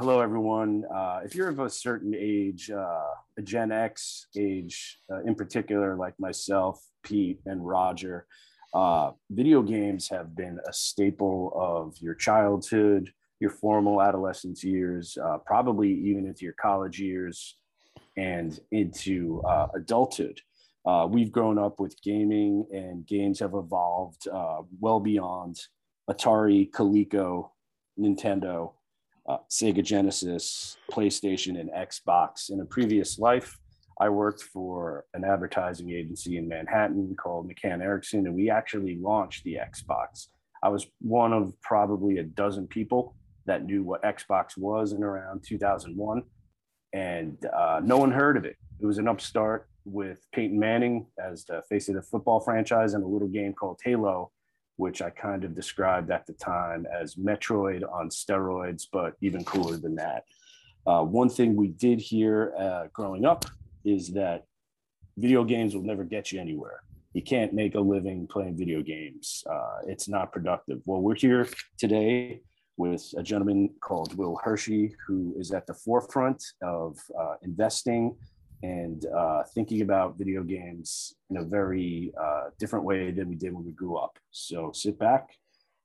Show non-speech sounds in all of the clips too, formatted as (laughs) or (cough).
hello, everyone. Uh, if you're of a certain age, uh, a Gen X age uh, in particular, like myself, Pete, and Roger, uh, video games have been a staple of your childhood, your formal adolescence years, uh, probably even into your college years and into uh, adulthood. we've grown up with gaming, and games have evolved well beyond Atari, Coleco, Nintendo uh, Sega Genesis, PlayStation, and Xbox. In a previous life, I worked for an advertising agency in Manhattan called McCann Erickson, and we actually launched the Xbox. I was one of probably a dozen people that knew what Xbox was in around 2001, and uh, no one heard of it. It was an upstart with Peyton Manning as the face of the football franchise and a little game called Halo which I kind of described at the time as Metroid on steroids, but even cooler than that. Uh, one thing we did here uh, growing up is that video games will never get you anywhere. You can't make a living playing video games. Uh, it's not productive. Well, we're here today with a gentleman called Will Hershey, who is at the forefront of uh, investing and uh, thinking about video games in a very uh, different way than we did when we grew up. So sit back,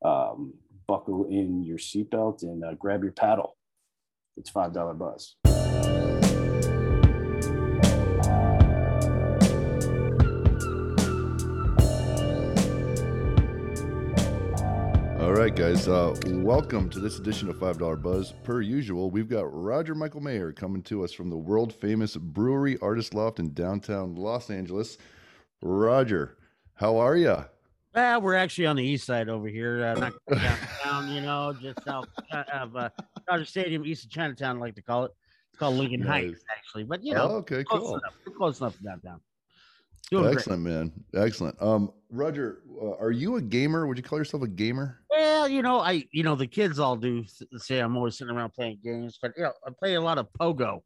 um, buckle in your seatbelt, and uh, grab your paddle. It's $5 buzz. Right, guys. Uh, welcome to this edition of Five Dollar Buzz. Per usual, we've got Roger Michael Mayer coming to us from the world famous Brewery Artist Loft in downtown Los Angeles. Roger, how are you? Well, we're actually on the east side over here, uh, not (laughs) downtown. you know, just south of uh, Dodger Stadium, east of Chinatown, I like to call it. It's called Lincoln nice. Heights, actually, but you know, oh, okay, close cool. Enough. We're close enough to downtown. Doing Excellent, great. man. Excellent. Um, Roger, uh, are you a gamer? Would you call yourself a gamer? Well, you know, I, you know, the kids all do say I'm always sitting around playing games, but you know, I play a lot of Pogo.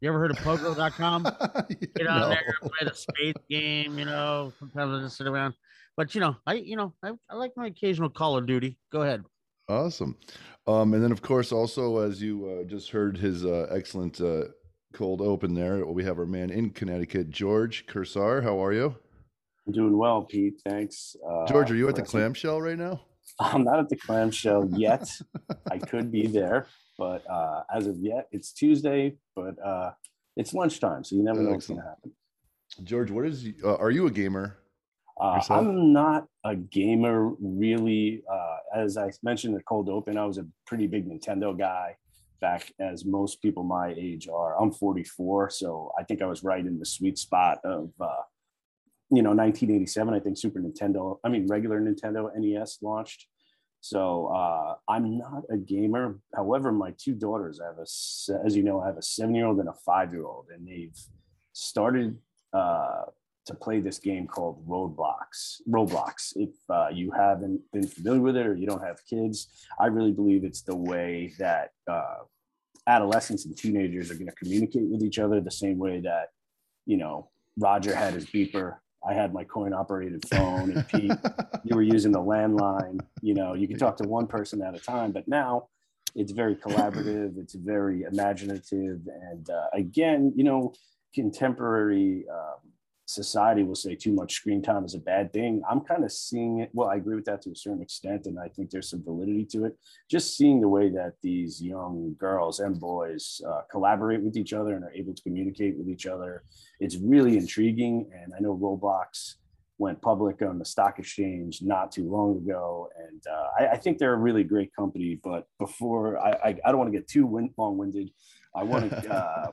You ever heard of Pogo.com? (laughs) Get on no. there, play the space game. You know, sometimes I just sit around. But you know, I, you know, I, I like my occasional Call of Duty. Go ahead. Awesome. Um, and then, of course, also as you uh, just heard his uh, excellent uh, cold open there. We have our man in Connecticut, George Kursar. How are you? I'm doing well, Pete. Thanks. Uh, George, are you at the clamshell right now? (laughs) I'm not at the clamshell (laughs) yet. I could be there, but uh, as of yet, it's Tuesday, but uh, it's lunchtime, so you never know Excellent. what's going to happen. George, what is? Uh, are you a gamer? Uh, I'm not a gamer really. Uh, as I mentioned the cold open, I was a pretty big Nintendo guy back as most people my age are. I'm 44, so I think I was right in the sweet spot of uh, you know 1987. I think Super Nintendo, I mean regular Nintendo NES launched. So uh, I'm not a gamer. However, my two daughters, I have a, as you know, I have a seven-year-old and a five-year-old, and they've started uh, to play this game called Roblox. Roblox. If uh, you haven't been familiar with it or you don't have kids, I really believe it's the way that uh, adolescents and teenagers are going to communicate with each other the same way that you know Roger had his beeper. I had my coin operated phone, and Pete, (laughs) you were using the landline. You know, you can talk to one person at a time, but now it's very collaborative. It's very imaginative, and uh, again, you know, contemporary um, society will say too much screen time is a bad thing. I'm kind of seeing it. Well, I agree with that to a certain extent, and I think there's some validity to it. Just seeing the way that these young girls and boys uh, collaborate with each other and are able to communicate with each other, it's really intriguing. And I know Roblox went public on the stock exchange not too long ago, and uh, I, I, think they're a really great company. But before I, I, I don't want to get too win- long-winded. I want to, (laughs) uh,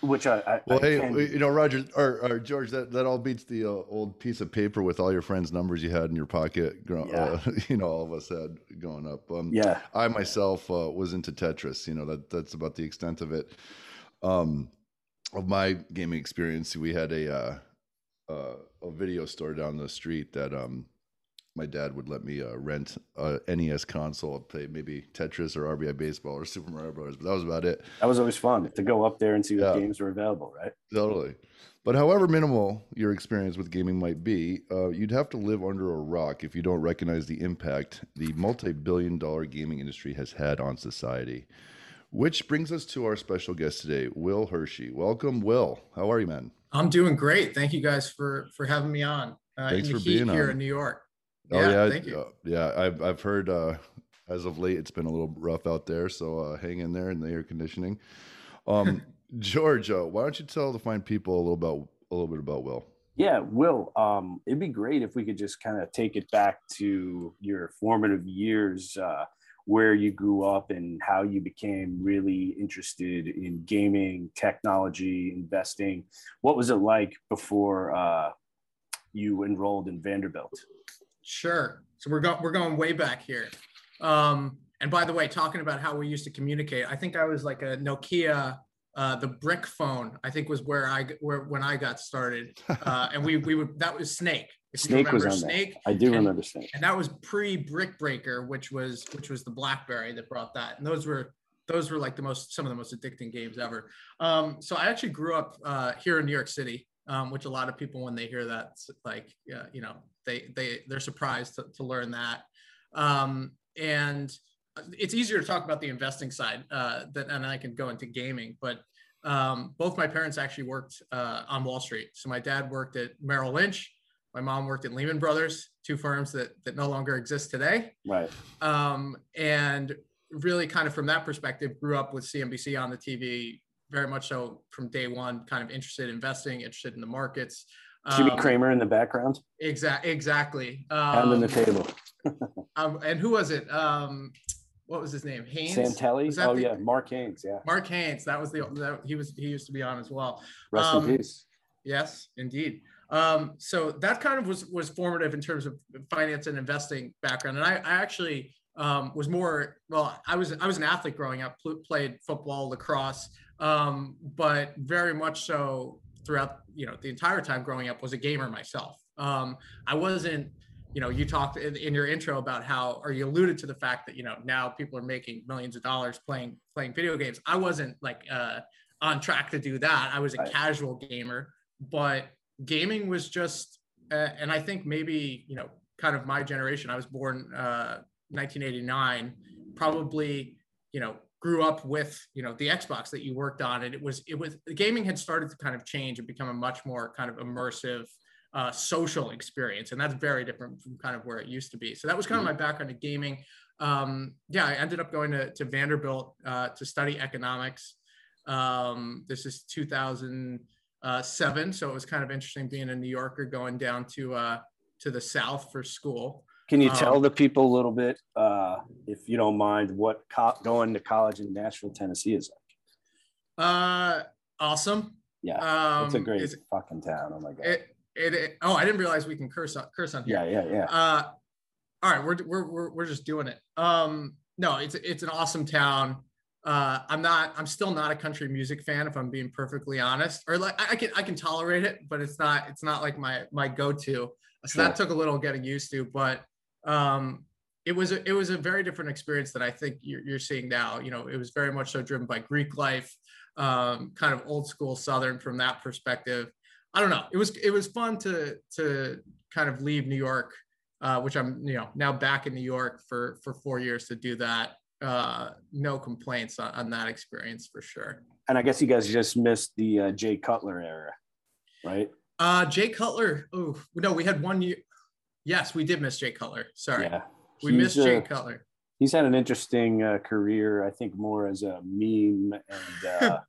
which I, I well, I hey, can... you know, Roger or, or, George, that, that all beats the uh, old piece of paper with all your friends' numbers you had in your pocket. Yeah. Uh, (laughs) you know, all of us had going up. Um, yeah, I myself uh, was into Tetris. You know, that that's about the extent of it. Um, of my gaming experience, we had a uh, uh, a video store down the street that um my dad would let me uh, rent a NES console, play maybe Tetris or RBI Baseball or Super Mario Brothers, but that was about it. That was always fun to go up there and see what yeah. games were available, right? Totally. But however minimal your experience with gaming might be, uh, you'd have to live under a rock if you don't recognize the impact the multi-billion dollar gaming industry has had on society. Which brings us to our special guest today, Will Hershey. Welcome, Will. How are you, man? I'm doing great. Thank you guys for for having me on. Uh, Thanks for being here on. in New York. Oh yeah, yeah, thank you. Uh, yeah. I've I've heard uh, as of late it's been a little rough out there, so uh, hang in there in the air conditioning. Um, (laughs) George, uh, why don't you tell the fine people a little about a little bit about Will? Yeah, Will. Um, it'd be great if we could just kind of take it back to your formative years, uh, where you grew up and how you became really interested in gaming, technology, investing. What was it like before uh, you enrolled in Vanderbilt? Sure. So we're going we're going way back here. Um, and by the way, talking about how we used to communicate, I think I was like a Nokia uh, the brick phone, I think, was where I where when I got started, (laughs) uh, and we we would that was Snake. If Snake was on Snake. That. I do and, remember Snake, and that was pre Brick Breaker, which was which was the BlackBerry that brought that, and those were those were like the most some of the most addicting games ever. Um, so I actually grew up uh, here in New York City, um, which a lot of people when they hear that, like uh, you know, they they they're surprised to, to learn that. Um, and it's easier to talk about the investing side uh, than, and I can go into gaming, but um, both my parents actually worked uh, on Wall Street. So my dad worked at Merrill Lynch. My mom worked at Lehman Brothers, two firms that, that no longer exist today. Right. Um, and really kind of from that perspective, grew up with CNBC on the TV, very much so from day one, kind of interested in investing, interested in the markets. Jimmy um, Cramer in the background. Exactly. Exactly. Um, on the table. (laughs) um, and who was it? Um, what was his name? Haines. Santelli. Oh the, yeah, Mark Haines. Yeah. Mark Haines. That was the that, he was he used to be on as well. Rest um, in peace. Yes, indeed. Um, so that kind of was was formative in terms of finance and investing background. And I, I actually um, was more well. I was I was an athlete growing up. Pl- played football, lacrosse, um, but very much so throughout you know the entire time growing up was a gamer myself. Um, I wasn't you know, you talked in, in, your intro about how, or you alluded to the fact that, you know, now people are making millions of dollars playing, playing video games. I wasn't like uh, on track to do that. I was a right. casual gamer, but gaming was just, uh, and I think maybe, you know, kind of my generation, I was born uh, 1989, probably, you know, grew up with you know the xbox that you worked on and it was it was the gaming had started to kind of change and become a much more kind of immersive uh, social experience. And that's very different from kind of where it used to be. So that was kind of mm-hmm. my background in gaming. Um, yeah, I ended up going to, to Vanderbilt uh, to study economics. Um, this is 2007. So it was kind of interesting being a New Yorker going down to, uh, to the South for school. Can you tell um, the people a little bit, uh, if you don't mind, what co- going to college in Nashville, Tennessee is like? Uh, awesome. Yeah, um, it's a great fucking town. Oh my god. It, it, it, oh, I didn't realize we can curse on curse on here. Yeah, yeah, yeah. Uh, all right, we're, we're we're we're just doing it. Um, no, it's it's an awesome town. Uh, I'm not. I'm still not a country music fan, if I'm being perfectly honest. Or like I, I can I can tolerate it, but it's not it's not like my my go to. So sure. that took a little getting used to, but um, it was a, it was a very different experience that I think you're, you're seeing now. You know, it was very much so driven by Greek life, um, kind of old school Southern from that perspective. I don't know. It was it was fun to to kind of leave New York, uh, which I'm you know now back in New York for for four years to do that. Uh, no complaints on, on that experience for sure. And I guess you guys just missed the uh, Jay Cutler era, right? Uh, Jay Cutler. Oh no, we had one year. Yes, we did miss Jay Cutler. Sorry, yeah, we missed Jay uh, Cutler. He's had an interesting uh, career. I think more as a meme and. Uh, (laughs)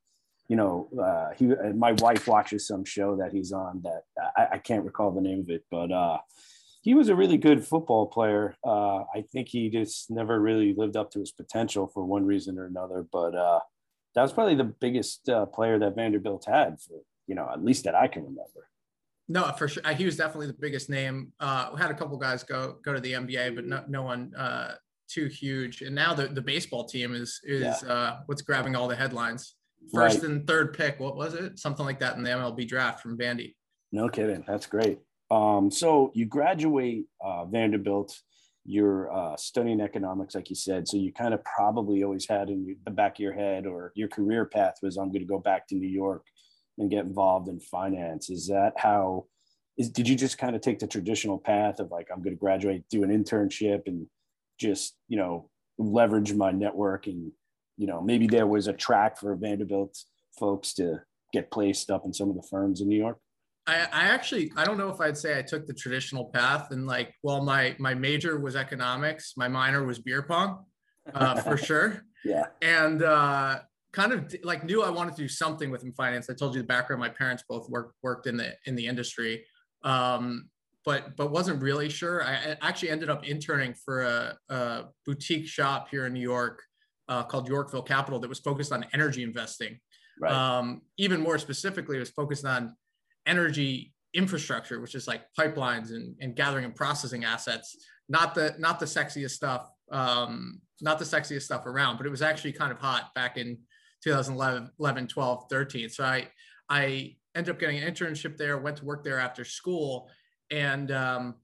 you know, uh, he, uh, my wife watches some show that he's on that I, I can't recall the name of it, but uh, he was a really good football player. Uh, I think he just never really lived up to his potential for one reason or another. But uh, that was probably the biggest uh, player that Vanderbilt had for, you know, at least that I can remember. No, for sure. He was definitely the biggest name. Uh, we had a couple guys go go to the NBA, but no, no one uh, too huge. And now the, the baseball team is is yeah. uh, what's grabbing all the headlines first right. and third pick. What was it? Something like that in the MLB draft from Vandy. No kidding. That's great. Um, so you graduate uh, Vanderbilt. You're uh, studying economics, like you said. So you kind of probably always had in the back of your head, or your career path was, I'm going to go back to New York and get involved in finance. Is that how? Is did you just kind of take the traditional path of like I'm going to graduate, do an internship, and just you know leverage my network and you know, maybe there was a track for Vanderbilt folks to get placed up in some of the firms in New York? I, I actually I don't know if I'd say I took the traditional path and like well my my major was economics my minor was beer pong uh, for (laughs) sure yeah and uh, kind of like knew I wanted to do something within finance. I told you the background my parents both worked worked in the in the industry um, but but wasn't really sure. I actually ended up interning for a, a boutique shop here in New York uh, called Yorkville Capital that was focused on energy investing. Right. um, even more specifically it was focused on energy infrastructure, which is like pipelines and, and gathering and processing assets, not the not the sexiest stuff, um, not the sexiest stuff around, but it was actually kind of hot back in 2011, 11, 12, 13. So I I ended up getting an internship there, went to work there after school, and um,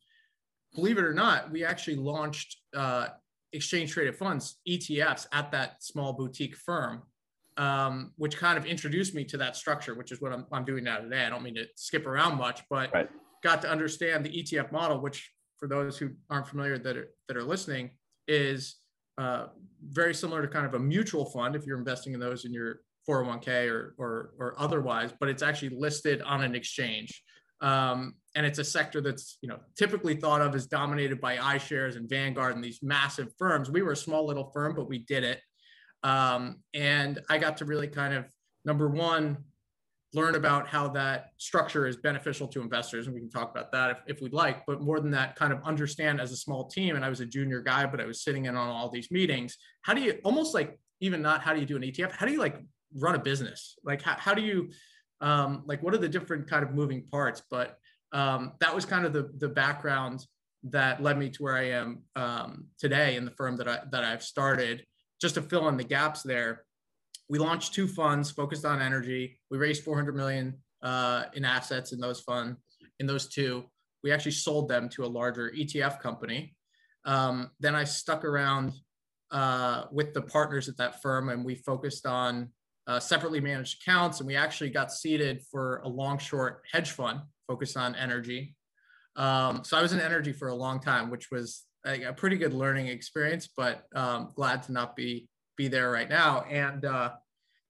believe it or not, we actually launched uh, exchange traded funds ETFs at that small boutique firm um, which kind of introduced me to that structure, which is what I'm, I'm doing now today. I don't mean to skip around much, but right. got to understand the ETF model, which for those who aren't familiar that are, that are listening is uh, very similar to kind of a mutual fund if you're investing in those in your 401k or, or, or otherwise, but it's actually listed on an exchange. Um, and it's a sector that's you know typically thought of as dominated by iShares and Vanguard and these massive firms. We were a small little firm, but we did it. Um, and I got to really kind of, number one, learn about how that structure is beneficial to investors. And we can talk about that if, if we'd like. But more than that, kind of understand as a small team. And I was a junior guy, but I was sitting in on all these meetings. How do you almost like, even not how do you do an ETF? How do you like run a business? Like, how, how do you, um, like, what are the different kind of moving parts? But um, that was kind of the, the background that led me to where I am um, today in the firm that I that I've started just to fill in the gaps there, we launched two funds focused on energy. We raised 400 million uh, in assets in those funds. In those two, we actually sold them to a larger ETF company. Um, then I stuck around uh, with the partners at that firm, and we focused on uh, separately managed accounts. And we actually got seeded for a long short hedge fund focused on energy. Um, so I was in energy for a long time, which was a, a pretty good learning experience, but um, glad to not be be there right now. And uh,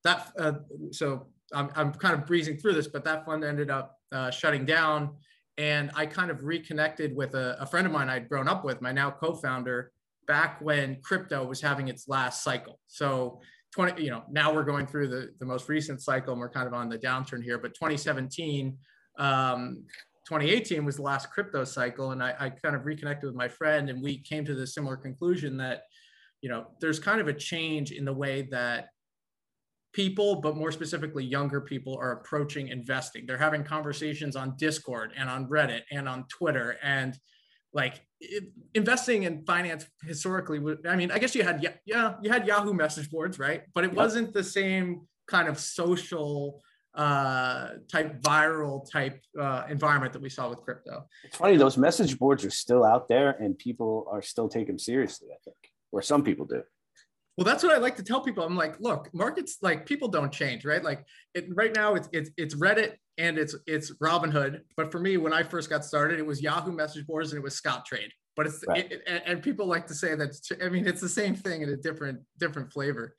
that uh, so I'm I'm kind of breezing through this, but that fund ended up uh, shutting down, and I kind of reconnected with a, a friend of mine I'd grown up with, my now co-founder, back when crypto was having its last cycle. So 20, you know, now we're going through the, the most recent cycle and we're kind of on the downturn here, but 2017, um, 2018 was the last crypto cycle and I, I, kind of reconnected with my friend and we came to the similar conclusion that you know there's kind of a change in the way that people but more specifically younger people are approaching investing they're having conversations on discord and on reddit and on twitter and like it, investing in finance historically i mean i guess you had yeah you had yahoo message boards right but it wasn't the same kind of social uh, type viral type uh, environment that we saw with crypto. It's funny; those message boards are still out there, and people are still taking them seriously. I think, or some people do. Well, that's what I like to tell people. I'm like, look, markets like people don't change, right? Like it, right now, it's it's it's Reddit and it's it's Robinhood. But for me, when I first got started, it was Yahoo message boards and it was Scottrade. But it's right. it, it, and people like to say that. I mean, it's the same thing in a different different flavor.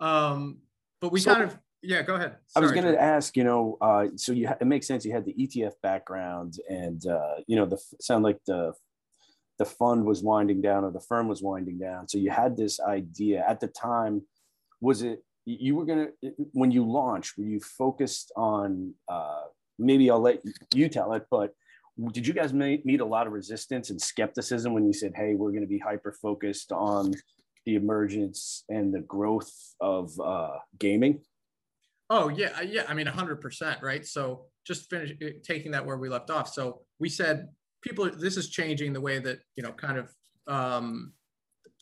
Um, but we so, kind of yeah, go ahead. Sorry, I was going to ask, you know, uh, so you ha- it makes sense. You had the ETF background, and uh, you know, the sound like the the fund was winding down or the firm was winding down. So you had this idea at the time. Was it you were to when you launched? Were you focused on? Uh, maybe I'll let you tell it, but did you guys meet, a lot of resistance and skepticism when you said, "Hey, we're going to be hyper focused on"? the emergence and the growth of uh, gaming? Oh yeah, yeah. I mean, hundred percent, right? So just finish uh, taking that where we left off. So we said people. This is changing the way that you know, kind of um,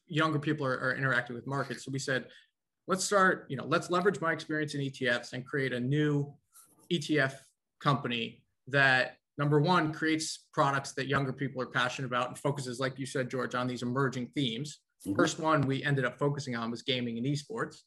younger people are, are interacting with markets. So we said, let's start. You know, let's leverage my experience in ETFs and create a new ETF company that number one creates products that younger people are passionate about and focuses, like you said, George, on these emerging themes. Mm-hmm. First one we ended up focusing on was gaming and esports.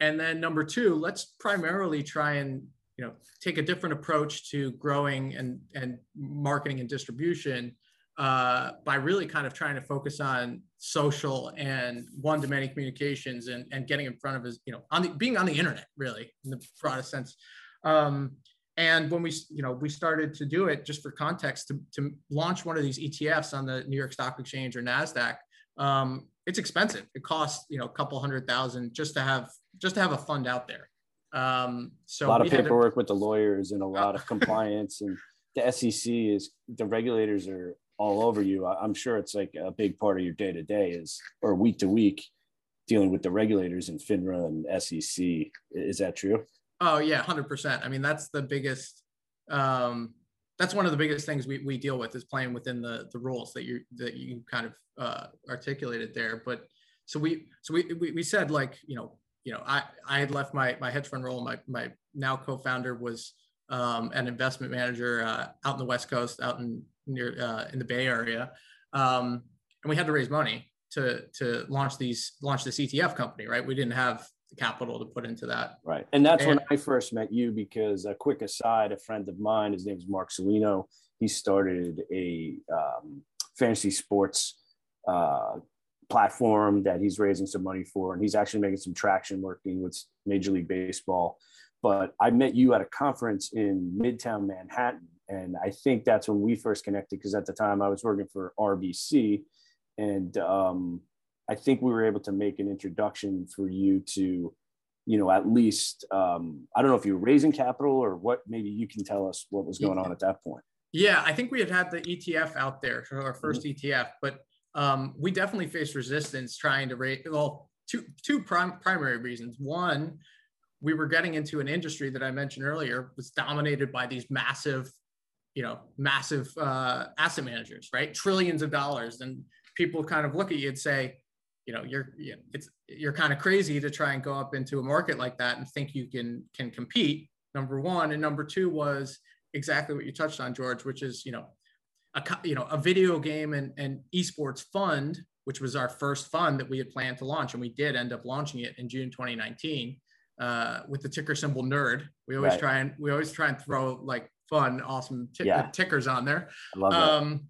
And then number two, let's primarily try and you know take a different approach to growing and and marketing and distribution uh, by really kind of trying to focus on social and one-to-many communications and, and getting in front of his, you know, on the being on the internet, really, in the broadest sense. Um, and when we, you know, we started to do it just for context to, to launch one of these ETFs on the New York Stock Exchange or NASDAQ, um, it's expensive. It costs, you know, a couple hundred thousand just to have, just to have a fund out there. Um, so a lot of paperwork to, with the lawyers and a lot of compliance and the SEC is the regulators are all over you. I'm sure it's like a big part of your day to day is or week to week dealing with the regulators and FINRA and SEC. Is that true? Oh yeah, hundred percent. I mean, that's the biggest. Um, that's one of the biggest things we, we deal with is playing within the the rules that you that you kind of uh, articulated there. But so we so we, we we said like you know you know I I had left my my hedge fund role. My my now co-founder was um, an investment manager uh, out in the West Coast, out in near uh, in the Bay Area, um, and we had to raise money to to launch these launch this ETF company. Right, we didn't have the capital to put into that. Right, and that's and, when I first met you. Because a quick aside, a friend of mine, his name is Mark Salino. He started a um, fantasy sports uh, platform that he's raising some money for, and he's actually making some traction working with Major League Baseball. But I met you at a conference in Midtown Manhattan, and I think that's when we first connected because at the time I was working for RBC, and um, I think we were able to make an introduction for you to, you know, at least um, I don't know if you were raising capital or what. Maybe you can tell us what was going on at that point. Yeah, I think we had had the ETF out there, our 1st mm-hmm. ETF, but um, we definitely faced resistance trying to raise. Well, two two prim- primary reasons. One, we were getting into an industry that I mentioned earlier was dominated by these massive, you know, massive uh, asset managers, right? Trillions of dollars, and people kind of look at you and say, you know, you're you know, it's you're kind of crazy to try and go up into a market like that and think you can can compete. Number one, and number two was exactly what you touched on, George, which is you know, a you know a video game and and esports fund, which was our first fund that we had planned to launch, and we did end up launching it in June 2019 uh, with the ticker symbol nerd. We always right. try and we always try and throw like fun, awesome t- yeah. tickers on there. I love that. Um,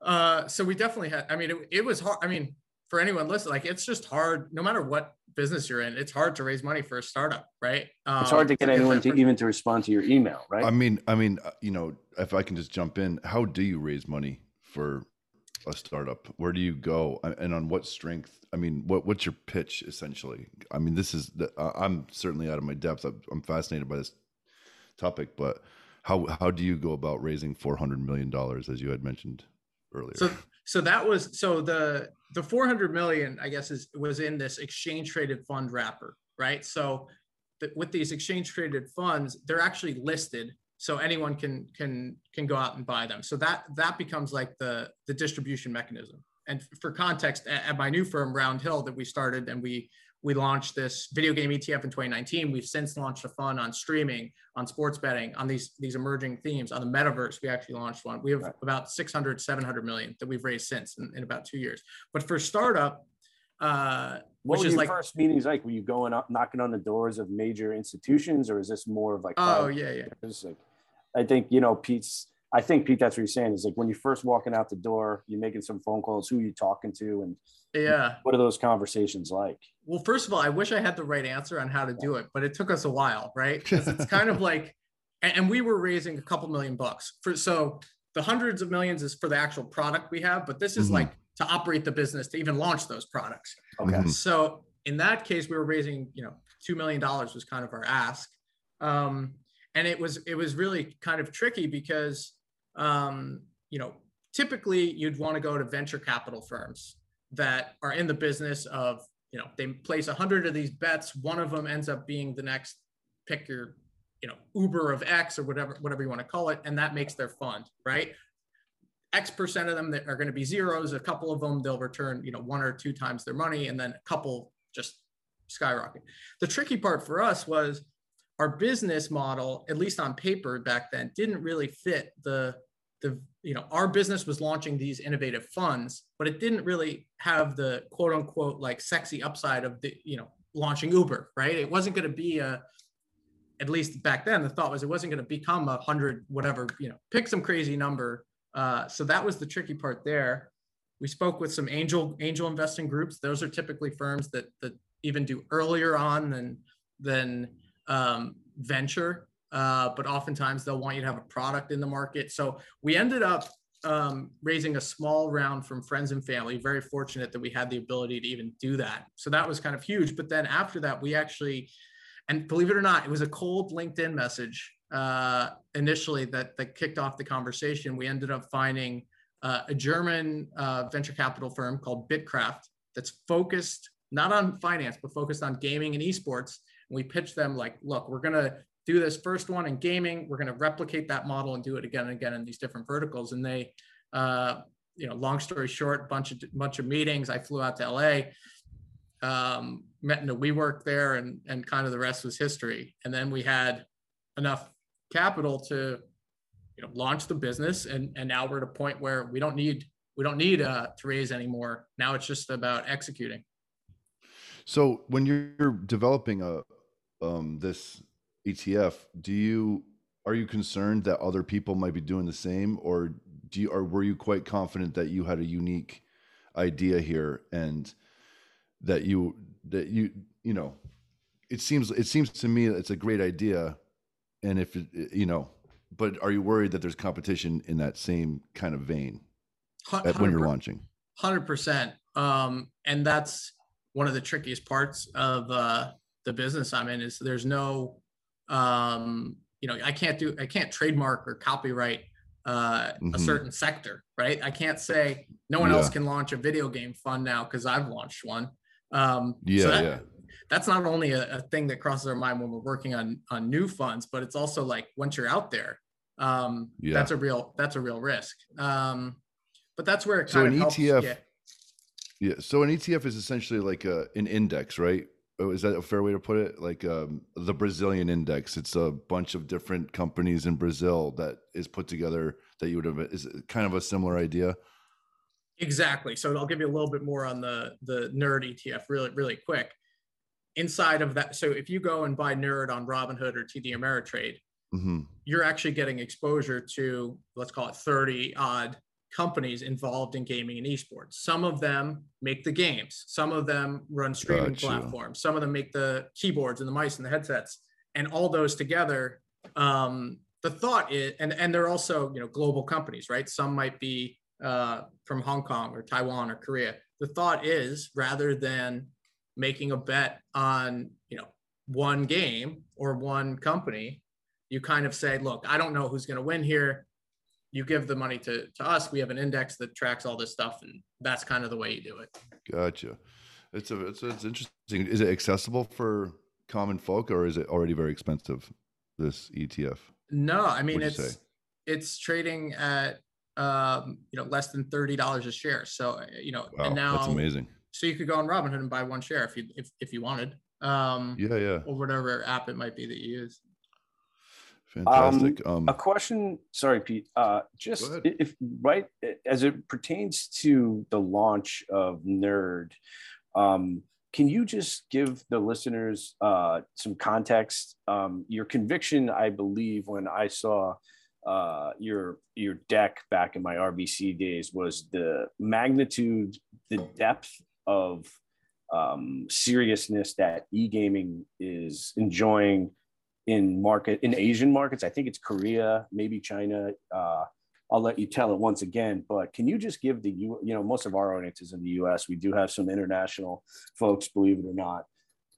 uh, so we definitely had. I mean, it, it was hard. I mean, for anyone listening, like it's just hard. No matter what business you're in, it's hard to raise money for a startup, right? Um, it's hard to get anyone to even to respond to your email, right? I mean, I mean, uh, you know, if I can just jump in, how do you raise money for a startup? Where do you go, and on what strength? I mean, what what's your pitch essentially? I mean, this is the, uh, I'm certainly out of my depth. I'm, I'm fascinated by this topic, but how how do you go about raising 400 million dollars, as you had mentioned earlier? So, so that was so the the 400 million, I guess, is was in this exchange traded fund wrapper, right? So the, with these exchange traded funds, they're actually listed so anyone can can can go out and buy them so that that becomes like the the distribution mechanism and for context at, at, my new firm Roundhill that we started and we we launched this video game etf in 2019 we've since launched a fund on streaming on sports betting on these these emerging themes on the metaverse we actually launched one we have right. about 600 700 million that we've raised since in, in about two years but for startup uh, what which is like first meetings like? Were you going up knocking on the doors of major institutions, or is this more of like? Oh yeah, yeah. Like, I think you know Pete's. I think Pete, that's what you're saying is like when you're first walking out the door, you're making some phone calls. Who are you talking to, and yeah, what are those conversations like? Well, first of all, I wish I had the right answer on how to do it, but it took us a while, right? Because it's (laughs) kind of like, and we were raising a couple million bucks for so the hundreds of millions is for the actual product we have, but this is mm-hmm. like to operate the business to even launch those products. Okay. Mm-hmm. So in that case, we were raising, you know, two million dollars was kind of our ask. Um, and it was it was really kind of tricky because um, you know typically you'd want to go to venture capital firms that are in the business of you know they place a hundred of these bets one of them ends up being the next pick your you know uber of x or whatever whatever you want to call it and that makes their fund right? X percent of them that are going to be zeros a couple of them they'll return you know one or two times their money and then a couple just skyrocket. The tricky part for us was our business model, at least on paper back then, didn't really fit the the you know our business was launching these innovative funds, but it didn't really have the quote unquote like sexy upside of the you know launching Uber, right? It wasn't going to be a at least back then the thought was it wasn't going to become a hundred whatever you know pick some crazy number Uh, so that was the tricky part there. We spoke with some angel angel investing groups. Those are typically firms that that even do earlier on than than um, venture, uh, but oftentimes they'll want you to have a product in the market. So we ended up um, raising a small round from friends and family. Very fortunate that we had the ability to even do that. So that was kind of huge. But then after that, we actually, and believe it or not, it was a cold LinkedIn message uh, initially that that kicked off the conversation. We ended up finding uh, a German uh, venture capital firm called Bitkraft that's focused not on finance but focused on gaming and esports. And we pitched them like, look, we're gonna do this first one in gaming. We're gonna replicate that model and do it again and again in these different verticals. And they, uh, you know, long story short, bunch of bunch of meetings. I flew out to LA. Um, met in a WeWork there, and and kind of the rest was history. And then we had enough capital to you know launch the business and and now we're at a point where we don't need we don't need uh, to raise anymore now it's just about executing so when you're developing a um, this etf do you are you concerned that other people might be doing the same? Or do you or were you quite confident that you had a unique idea here and that you that you you know it seems it seems to me it's a great idea and if it, you know but are you worried that there's competition in that same kind of vein when you're launching? 100% um, and that's one of the trickiest parts of uh, the business i'm in is there's no um, you know i can't do i can't trademark or copyright uh, mm-hmm. a certain sector right i can't say no one yeah. else can launch a video game fund now because i've launched one um, yeah, so that, yeah that's not only a, a, thing that crosses our mind when we're working on on new funds, but it's also like once you're out there, um, yeah. that's a real that's a real risk. Um, but that's where it kind so an of ETF. Get... Yeah, so an ETF is essentially like a, an index, right? Oh, is that a fair way to put it? Like um, the Brazilian index. It's a bunch of different companies in Brazil that is put together. That you would have is kind of a similar idea. Exactly. So I'll give you a little bit more on the the nerd ETF really really quick inside of that, so if you go and buy Nerd on Robinhood or TD Ameritrade, mm-hmm. you're actually getting exposure to let's call it 30 odd companies involved in gaming and esports. Some of them make the games, some of them run streaming gotcha. platforms, some of them make the keyboards and the mice and the headsets, and all those together. Um, the thought is, and and they're also you know global companies, right? Some might be uh, from Hong Kong or Taiwan or Korea. The thought is rather than making a bet on you know one game or one company you kind of say look i don't know who's going to win here you give the money to, to us we have an index that tracks all this stuff and that's kind of the way you do it gotcha it's a it's, it's interesting is it accessible for common folk or is it already very expensive this etf no i mean it's it's trading at um, you know less than $30 a share so you know wow, and now that's amazing so you could go on Robinhood and buy one share if you if, if you wanted. Um, yeah, yeah. Or whatever app it might be that you use. Fantastic. Um, um, a question, sorry, Pete. Uh, just if right as it pertains to the launch of Nerd, um, can you just give the listeners uh, some context? Um, your conviction, I believe, when I saw uh, your your deck back in my RBC days, was the magnitude, the depth of um, seriousness that e-gaming is enjoying in market in Asian markets. I think it's Korea, maybe China. Uh, I'll let you tell it once again, but can you just give the you you know most of our audience is in the U.S. We do have some international folks, believe it or not,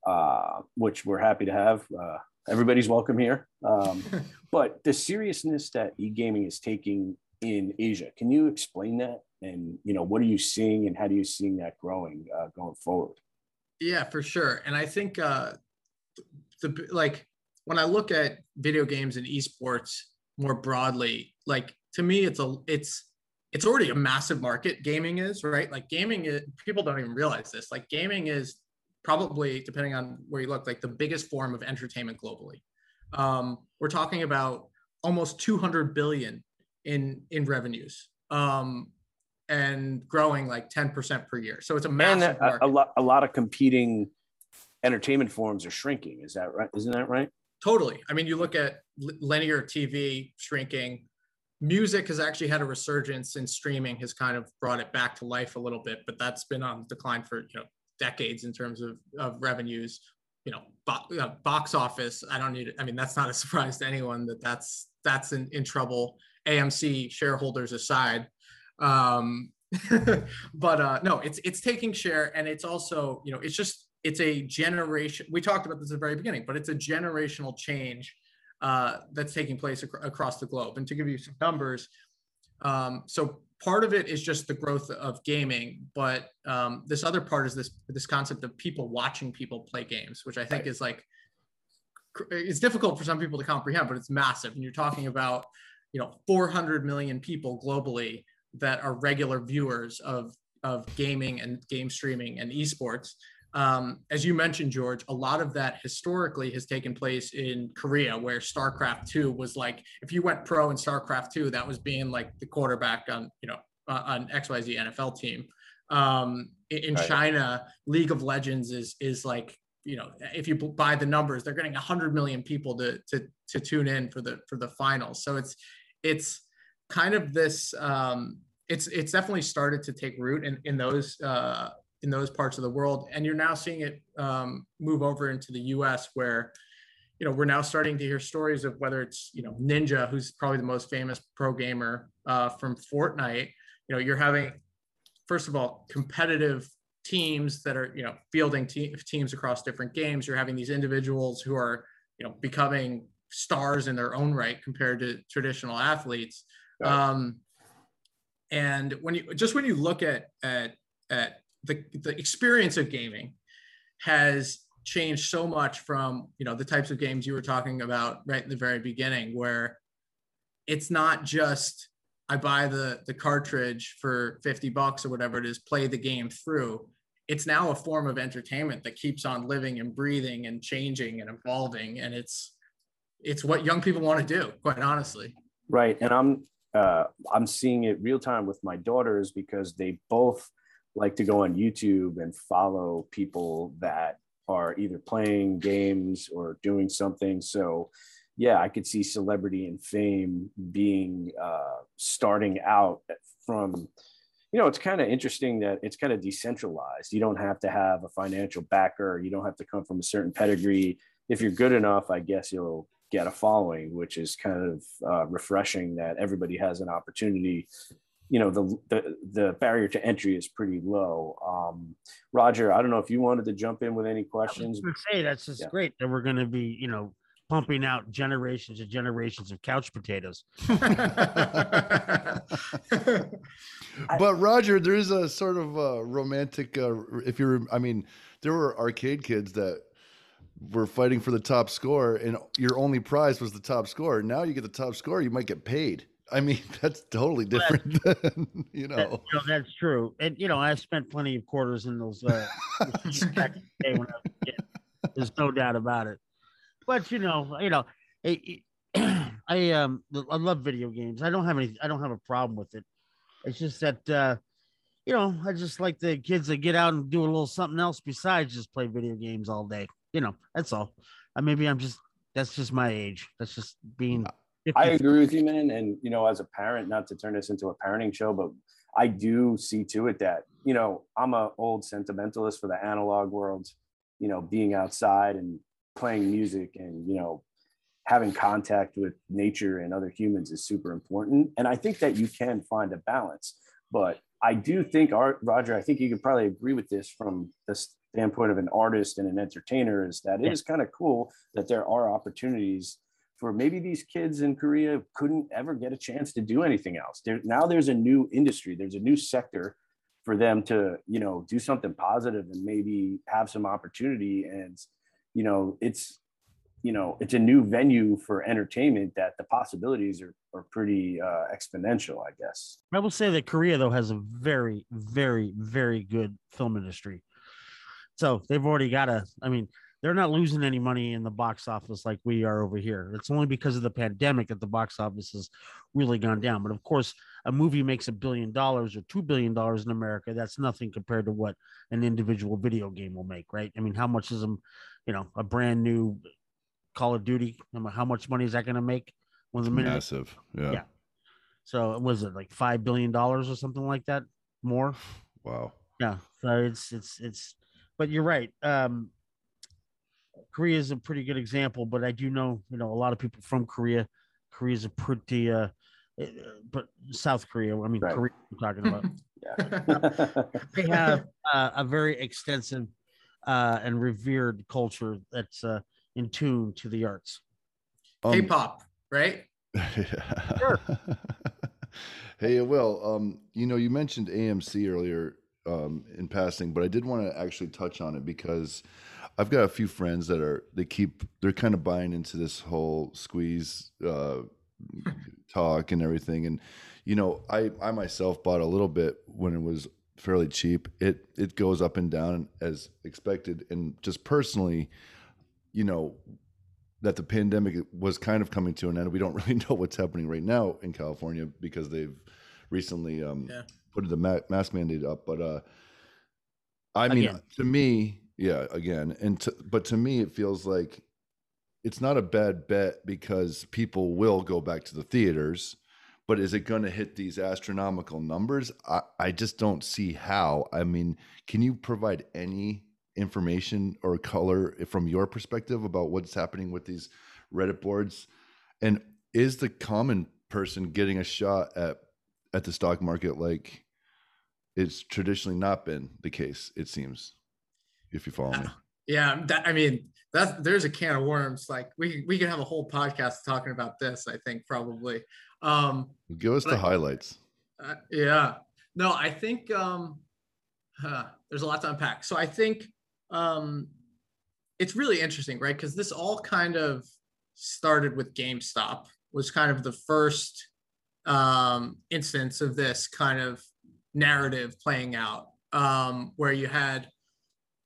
uh, which we're happy to have. Uh, everybody's welcome here. Um, (laughs) but the seriousness that e-gaming is taking in Asia, can you explain that? and you know what are you seeing and how do you seeing that growing uh, going forward yeah for sure and i think uh the like when i look at video games and esports more broadly like to me it's a it's it's already a massive market gaming is right like gaming is people don't even realize this like gaming is probably depending on where you look like the biggest form of entertainment globally um, we're talking about almost 200 billion in in revenues um, and growing like 10% per year. So it's a massive and a, a, lot, a lot of competing entertainment forms are shrinking. Is that right? Isn't that right? Totally. I mean, you look at linear TV shrinking, music has actually had a resurgence and streaming has kind of brought it back to life a little bit but that's been on decline for you know decades in terms of, of revenues. You know bo- uh, box office i don't need i mean that's not a (laughs) surprise to anyone that that's that's in, in trouble amc shareholders aside. Um (laughs) but uh no it's it's taking share and it's also you know it's just it's a generation we talked about this at the very beginning but it's a generational change uh, that's taking place ac- across the globe. And to give you some numbers, um, so part of it is just the growth of gaming, but um, this other part is this this concept of people watching people play games, which I think right. is like it's difficult for some people to comprehend, but it's massive. And you're talking about you know 400 million people globally that are regular viewers of of gaming and game streaming and esports um, as you mentioned, George, a lot of that historically has taken place in Korea, where StarCraft 2 was like, if you went pro in StarCraft 2, that was being like the quarterback on, you know, uh, on XYZ NFL team. Um, in right. China, League of Legends is is like, you know, if you buy the numbers, they're getting 100 million people to to to tune in for the for the finals. So it's it's kind of this um, it's it's definitely started to take root in in those uh, in those parts of the world. And you're now seeing it um, move over into the US where, you know, we're now starting to hear stories of whether it's, you know, Ninja, who's probably the most famous pro gamer uh, from Fortnite. You know, you're having, first of all, competitive teams that are, you know, fielding te- teams across different games. You're having these individuals who are, you know, becoming stars in their own right compared to traditional athletes. Um, and when you just when you look at at at the, the experience of gaming has changed so much from you know the types of games you were talking about right in the very beginning where it's not just i buy the the cartridge for 50 bucks or whatever it is play the game through. It's now a form of entertainment that keeps on living and breathing and changing and evolving and it's it's what young people want to do quite honestly. Right and i'm uh, i'm seeing it real time with my daughters because they both like to go on YouTube and follow people that are either playing games or doing something. So, yeah, I could see celebrity and fame being uh, starting out from, you know, it's kind of interesting that it's kind of decentralized. You don't have to have a financial backer, you don't have to come from a certain pedigree. If you're good enough, I guess you'll get a following, which is kind of uh, refreshing that everybody has an opportunity you know the, the the barrier to entry is pretty low. Um, Roger, I don't know if you wanted to jump in with any questions. say that's just yeah. great that we're going to be you know pumping out generations and generations of couch potatoes. (laughs) but Roger, there is a sort of a romantic. Uh, if you're, I mean, there were arcade kids that were fighting for the top score, and your only prize was the top score. Now you get the top score, you might get paid. I mean, (laughs) that's totally different. (laughs) than, you know. That, you know, that's true. And you know, I spent plenty of quarters in those. Uh, There's no doubt about it. But you know, you know, I, (clears throat) I um, I love video games. I don't have any. I don't have a problem with it. It's just that, uh, you know, I just like the kids that get out and do a little something else besides just play video games all day. You know, that's all. Uh, maybe I'm just. That's just my age. That's just being I (laughs) agree with you, man. And you know, as a parent, not to turn this into a parenting show, but I do see to it that you know I'm a old sentimentalist for the analog world. You know, being outside and playing music and you know having contact with nature and other humans is super important. And I think that you can find a balance. But I do think, Art, Roger, I think you could probably agree with this from the standpoint of an artist and an entertainer is that it is kind of cool that there are opportunities for maybe these kids in Korea couldn't ever get a chance to do anything else. There, now there's a new industry, there's a new sector for them to, you know, do something positive and maybe have some opportunity. And, you know, it's, you know, it's a new venue for entertainment that the possibilities are, are pretty uh, exponential, I guess. I will say that Korea, though, has a very, very, very good film industry. So they've already got a, I mean, they're not losing any money in the box office like we are over here. It's only because of the pandemic that the box office has really gone down. But of course, a movie makes a billion dollars or two billion dollars in America. That's nothing compared to what an individual video game will make, right? I mean, how much is a, you know, a brand new Call of Duty? How much money is that going to make? One of the massive, yeah. yeah. So was it like five billion dollars or something like that? More. Wow. Yeah. So it's it's it's. But you're right. Um, Korea is a pretty good example, but I do know you know a lot of people from Korea. Korea is a pretty uh, uh, but South Korea. I mean, Right. Korea. I'm talking about. (laughs) Yeah. (laughs) they have uh, a very extensive uh, and revered culture that's uh, in tune to the arts. Um, K-pop, right? (laughs) hey, Will, um, you know, you mentioned AMC earlier um, in passing, but I did want to actually touch on it because I've got a few friends that are they keep they're kind of buying into this whole squeeze uh, talk and everything, and you know, I I myself bought a little bit when it was fairly cheap. It it goes up and down as expected, and just personally, you know, that the pandemic was kind of coming to an end. We don't (laughs) really know what's happening right now in California because they've recently um, Yeah. put the ma- mask mandate up. But uh, I mean, Again. to me, yeah, again, and to, but to me, it feels like it's not a bad bet because people will go back to the theaters. But is it going to hit these astronomical numbers? I, I just don't see how. I mean, can you provide any information or color from your perspective about what's happening with these Reddit boards? And is the common person getting a shot at at the stock market like it's traditionally not been the case? It seems, if you follow me. Yeah, that, I mean, that's there's a can of worms. Like we we could have a whole podcast talking about this. I think probably. Um, Give us the But- highlights. Uh, yeah. No, I think um, huh, there's a lot to unpack. So I think um, it's really interesting, right? Because this all kind of started with GameStop, was kind of the first um, instance of this kind of narrative playing out, um, where you had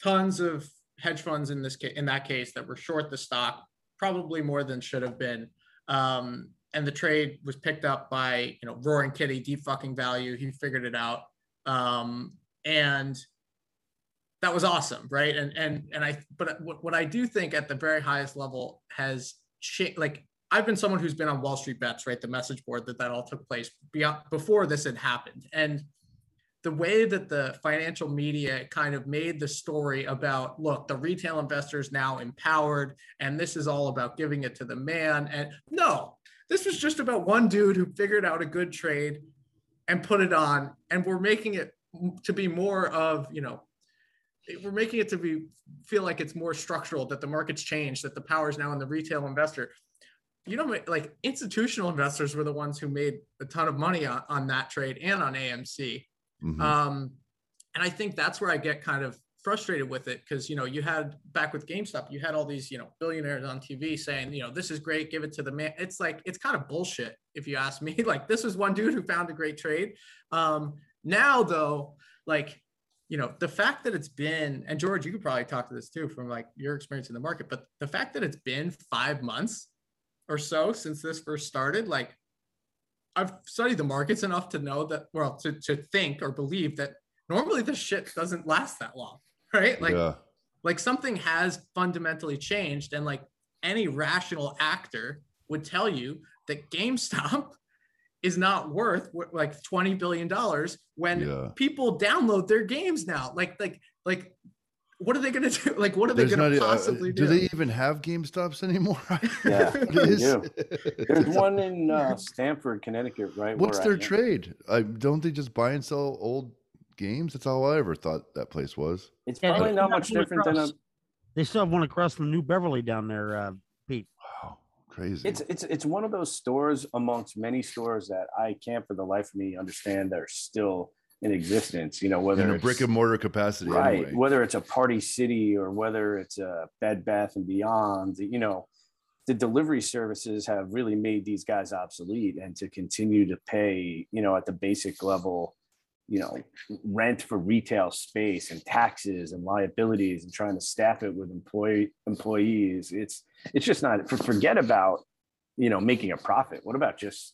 tons of hedge funds in this case, in that case, that were short the stock, probably more than should have been. Um, and the trade was picked up by you know roaring kitty deep fucking value he figured it out. Um and that was awesome right? And and and i but what, i do think at the very highest level has changed like i've been someone who's been on wall street bets right? The message board that that all took place before this had happened. And the way that the financial media kind of made the story about look the retail investor is now empowered and this is all about giving it to the man and no this was just about one dude who figured out a good trade and put it on and we're making it to be more of you know we're making it to be feel like it's more structural that the market's changed that the power is now in the retail investor. You know like institutional investors were the ones who made a ton of money on, on that trade and on amc Mhm. um, and I think that's where I get kind of frustrated with it because you know you had back with GameStop, you had all these you know billionaires on TV saying you know this is great, give it to the man. It's like it's kind of bullshit if you ask me. (laughs) Like this was one dude who found a great trade. Um, now though, like you know the fact that it's been and George, you could probably talk to this too from like your experience in the market, but the fact that it's been five months or so since this first started, like I've studied the markets enough to know that, well, to, to think or believe that normally this shit doesn't last that long, right? Like, yeah. like something has fundamentally changed, and like any rational actor would tell you that GameStop (laughs) is not worth like twenty billion dollars when Yeah. people download their games now. Like, like, like, what are they going to do? (laughs) Like, what are There's they going not. to uh, possibly do do? they even have Game Stops anymore? (laughs) Yeah, (laughs) is- do. There's one in uh, Stamford, Connecticut, right? What's their I trade? I don't they just buy and sell old games? That's all I ever thought that place was. It's Yeah, probably not much one different than a. They still have one across from New Beverly down there, uh, Pete. Wow, crazy. It's it's it's one of those stores amongst many stores that I can't for the life of me understand that are still in existence. You know, whether in a brick and mortar capacity. right, Anyway. whether it's a Party City or whether it's a Bed Bath and Beyond. You know, the delivery services have really made these guys obsolete, and to continue to pay, you know, at the basic level. You know, rent for retail space and taxes and liabilities, and trying to staff it with employee employees. It's it's just not. for- Forget about you know making a profit. What about just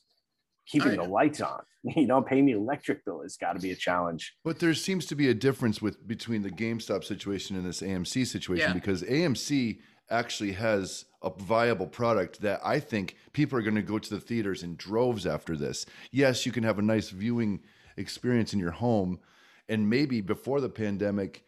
keeping the lights on? (laughs) You know, paying the electric bill has got to be a challenge. But there seems to be a difference with between the GameStop situation and this AMC situation Yeah. because AMC actually has a viable product that I think people are going to go to the theaters in droves after this. Yes, you can have a nice viewing experience in your home. And maybe before the pandemic,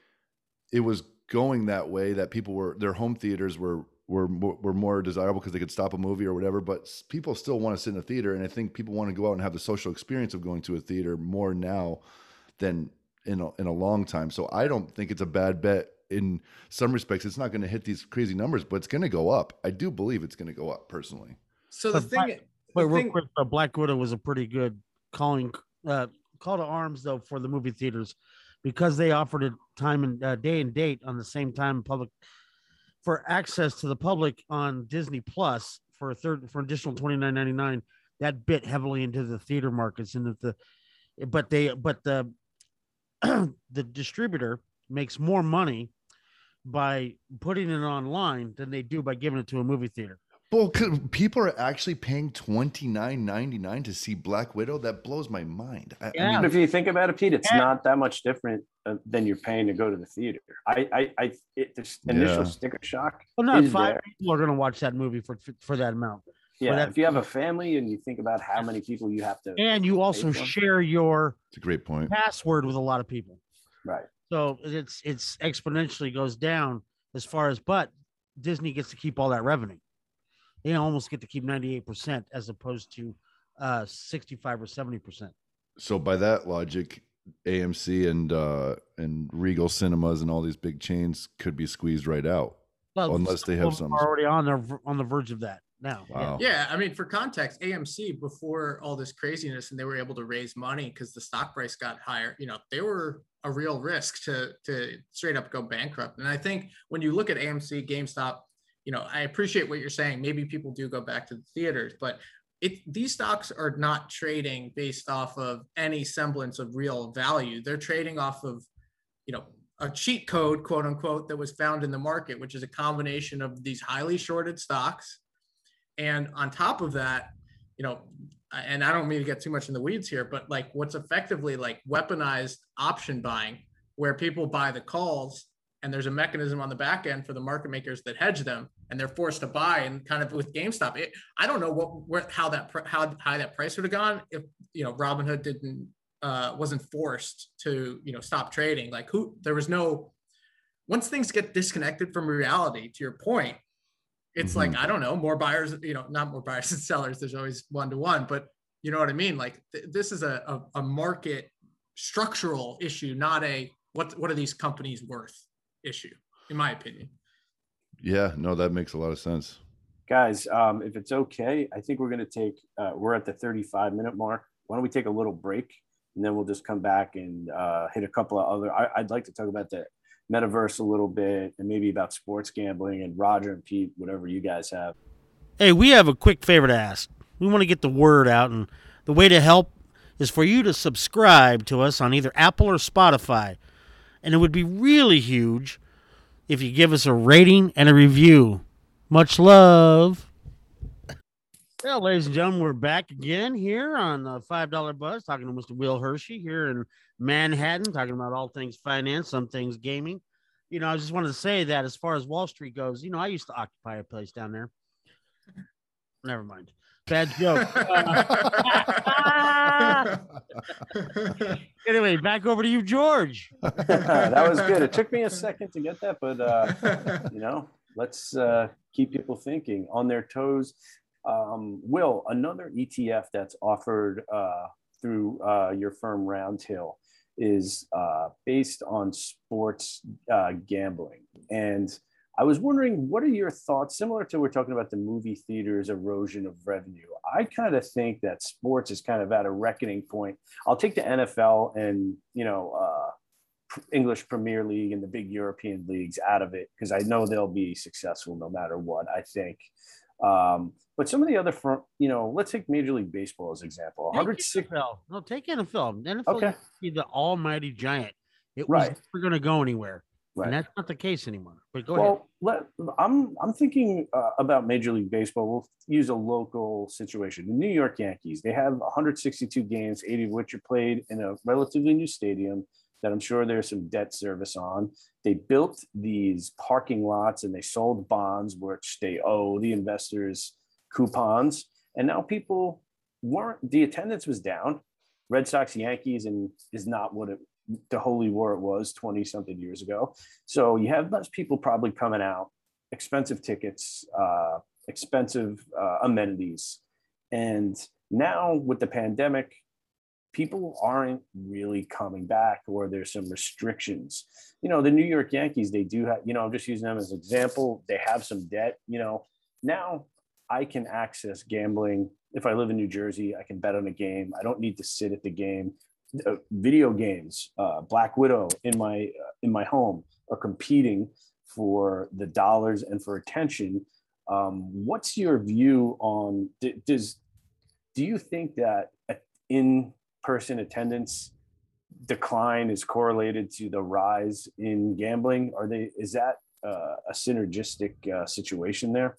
it was going that way that people were their home theaters were were were more desirable because they could stop a movie or whatever. But people still want to sit in a theater, and I think people want to go out and have the social experience of going to a theater more now than in a, in a long time. So I don't think it's a bad bet. In some respects, it's not going to hit these crazy numbers, but it's going to go up. I do believe it's going to go up personally. So the but thing, Black, the real thing, quick, uh, Black Widow was a pretty good calling uh, call to arms though for the movie theaters because they offered a time and uh, day and date on the same time public for access to the public on Disney Plus for a third for additional twenty nine ninety nine. That bit heavily into the theater markets and the, but they but the (clears throat) the distributor makes more money by putting it online than they do by giving it to a movie theater. Well, people are actually paying twenty nine ninety nine to see Black Widow. That blows my mind. I, yeah. I mean, if you think about it, Pete, it's yeah. not that much different uh, than you're paying to go to the theater. I, I, I it, this initial yeah. sticker shock. Well, not five there. people are going to watch that movie for for that amount. Yeah, that, if you have a family and you think about how many people you have to, and you also share your, it's a great point password with a lot of people. Right. So it's it's exponentially goes down as far as, but Disney gets to keep all that revenue they almost get to keep 98% as opposed to uh 65 or 70%. So by that logic, AMC and uh and Regal Cinemas and all these big chains could be squeezed right out. Well, unless they have some already on the on the verge of that now. Wow. Yeah. yeah, I mean, for context, AMC before all this craziness and they were able to raise money because the stock price got higher. You know, they were a real risk to to straight up go bankrupt. And I think when you look at AMC, GameStop, you know, I appreciate what you're saying. Maybe people do go back to the theaters, but it, these stocks are not trading based off of any semblance of real value. They're trading off of, you know, a cheat code, quote unquote, that was found in the market, which is a combination of these highly shorted stocks. And on top of that, you know, and I don't mean to get too much in the weeds here, but like what's effectively like weaponized option buying, where people buy the calls and there's a mechanism on the back end for the market makers that hedge them and they're forced to buy and kind of with GameStop it, I don't know what where, how that how high that price would have gone if you know Robinhood didn't uh, wasn't forced to you know stop trading. Like who there was no once things get disconnected from reality to your point it's mm-hmm. like I don't know more buyers you know not more buyers (laughs) and sellers there's always one to one but you know what I mean? Like th- this is a, a a market structural issue not a what what are these companies worth issue, in my opinion. Yeah, no, that makes a lot of sense. Guys, um, if it's okay, I think we're going to take, uh, we're at the 35 minute mark. Why don't we take a little break and then we'll just come back and uh, hit a couple of other. I, would like to talk about the metaverse a little bit and maybe about sports gambling and Roger and Pete, whatever you guys have. Hey, we have a quick favor to ask. We want to get the word out, and the way to help is for you to subscribe to us on either Apple or Spotify. And it would be really huge if you give us a rating and a review. Much love. Well, ladies and gentlemen, we're back again here on the $5 Buzz, talking to Mr. Will Hershey here in Manhattan, talking about all things finance, some things gaming. You know, I just wanted to say that as far as Wall Street goes, you know, I used to occupy a place down there. Never mind. Bad joke. (laughs) anyway, back over to you, George. (laughs) that was good. It took me a second to get that, but uh, you know, let's uh, keep people thinking on their toes. Um, Will, another ETF that's offered uh, through uh, your firm Roundhill is uh, based on sports uh, gambling and I was wondering, what are your thoughts? Similar to we're talking about the movie theaters erosion of revenue. I kind of think that sports is kind of at a reckoning point. I'll take the NFL and you know uh, English Premier League and the big European leagues out of it because I know they'll be successful no matter what. I think. Um, but some of the other, front, you know, let's take Major League Baseball as example. 106. NFL. No, take NFL. NFL okay. be the almighty giant. It was right. never going to go anywhere. Right. And that's not the case anymore. But go well, ahead. Let, I'm I'm thinking uh, about Major League Baseball. We'll use a local situation. The New York Yankees. They have 162 games, 80 of which are played in a relatively new stadium. that I'm sure there's some debt service on. They built these parking lots and they sold bonds, which they owe the investors coupons. And now people weren't, the attendance was down. Red Sox Yankees and is not what it, the holy war it was 20 something years ago. So you have less people probably coming out, expensive tickets, uh, expensive uh, amenities. And now with the pandemic, people aren't really coming back or there's some restrictions. You know, the New York Yankees, they do have, you know, I'm just using them as an example. They have some debt, you know. Now I can access gambling. If I live in New Jersey, I can bet on a game. I don't need to sit at the game. Uh, video games, uh, Black Widow in my uh, in my home are competing for the dollars and for attention. Um, what's your view on does do you think that in person attendance decline is correlated to the rise in gambling? Are they is that uh, a synergistic uh, situation there?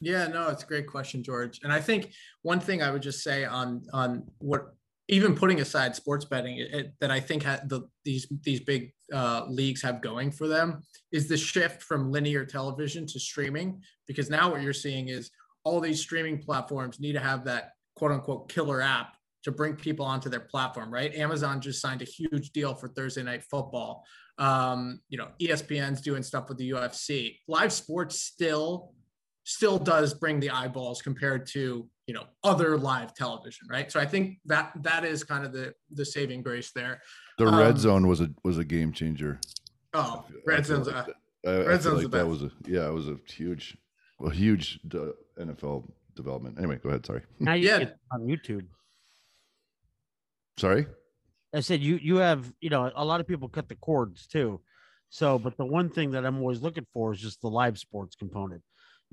Yeah, no, it's a great question, George. And I think one thing I would just say on on what even putting aside sports betting it, that I think the, these these big uh, leagues have going for them is the shift from linear television to streaming. Because now what you're seeing is all these streaming platforms need to have that quote unquote killer app to bring people onto their platform, right? Amazon just signed a huge deal for Thursday night football. Um, you know, ESPN's doing stuff with the UFC. Live sports still still does bring the eyeballs compared to you know other live television, right? So I think that that is kind of the the saving grace there. The um, red zone was a was a game changer. Oh, red zone's like a, I, red I zone's like that was a yeah, it was a huge, a huge NFL development. Anyway, go ahead. Sorry. Now you yeah. on YouTube. Sorry. I said you you have you know a lot of people cut the cords too, so but the one thing that I'm always looking for is just the live sports component.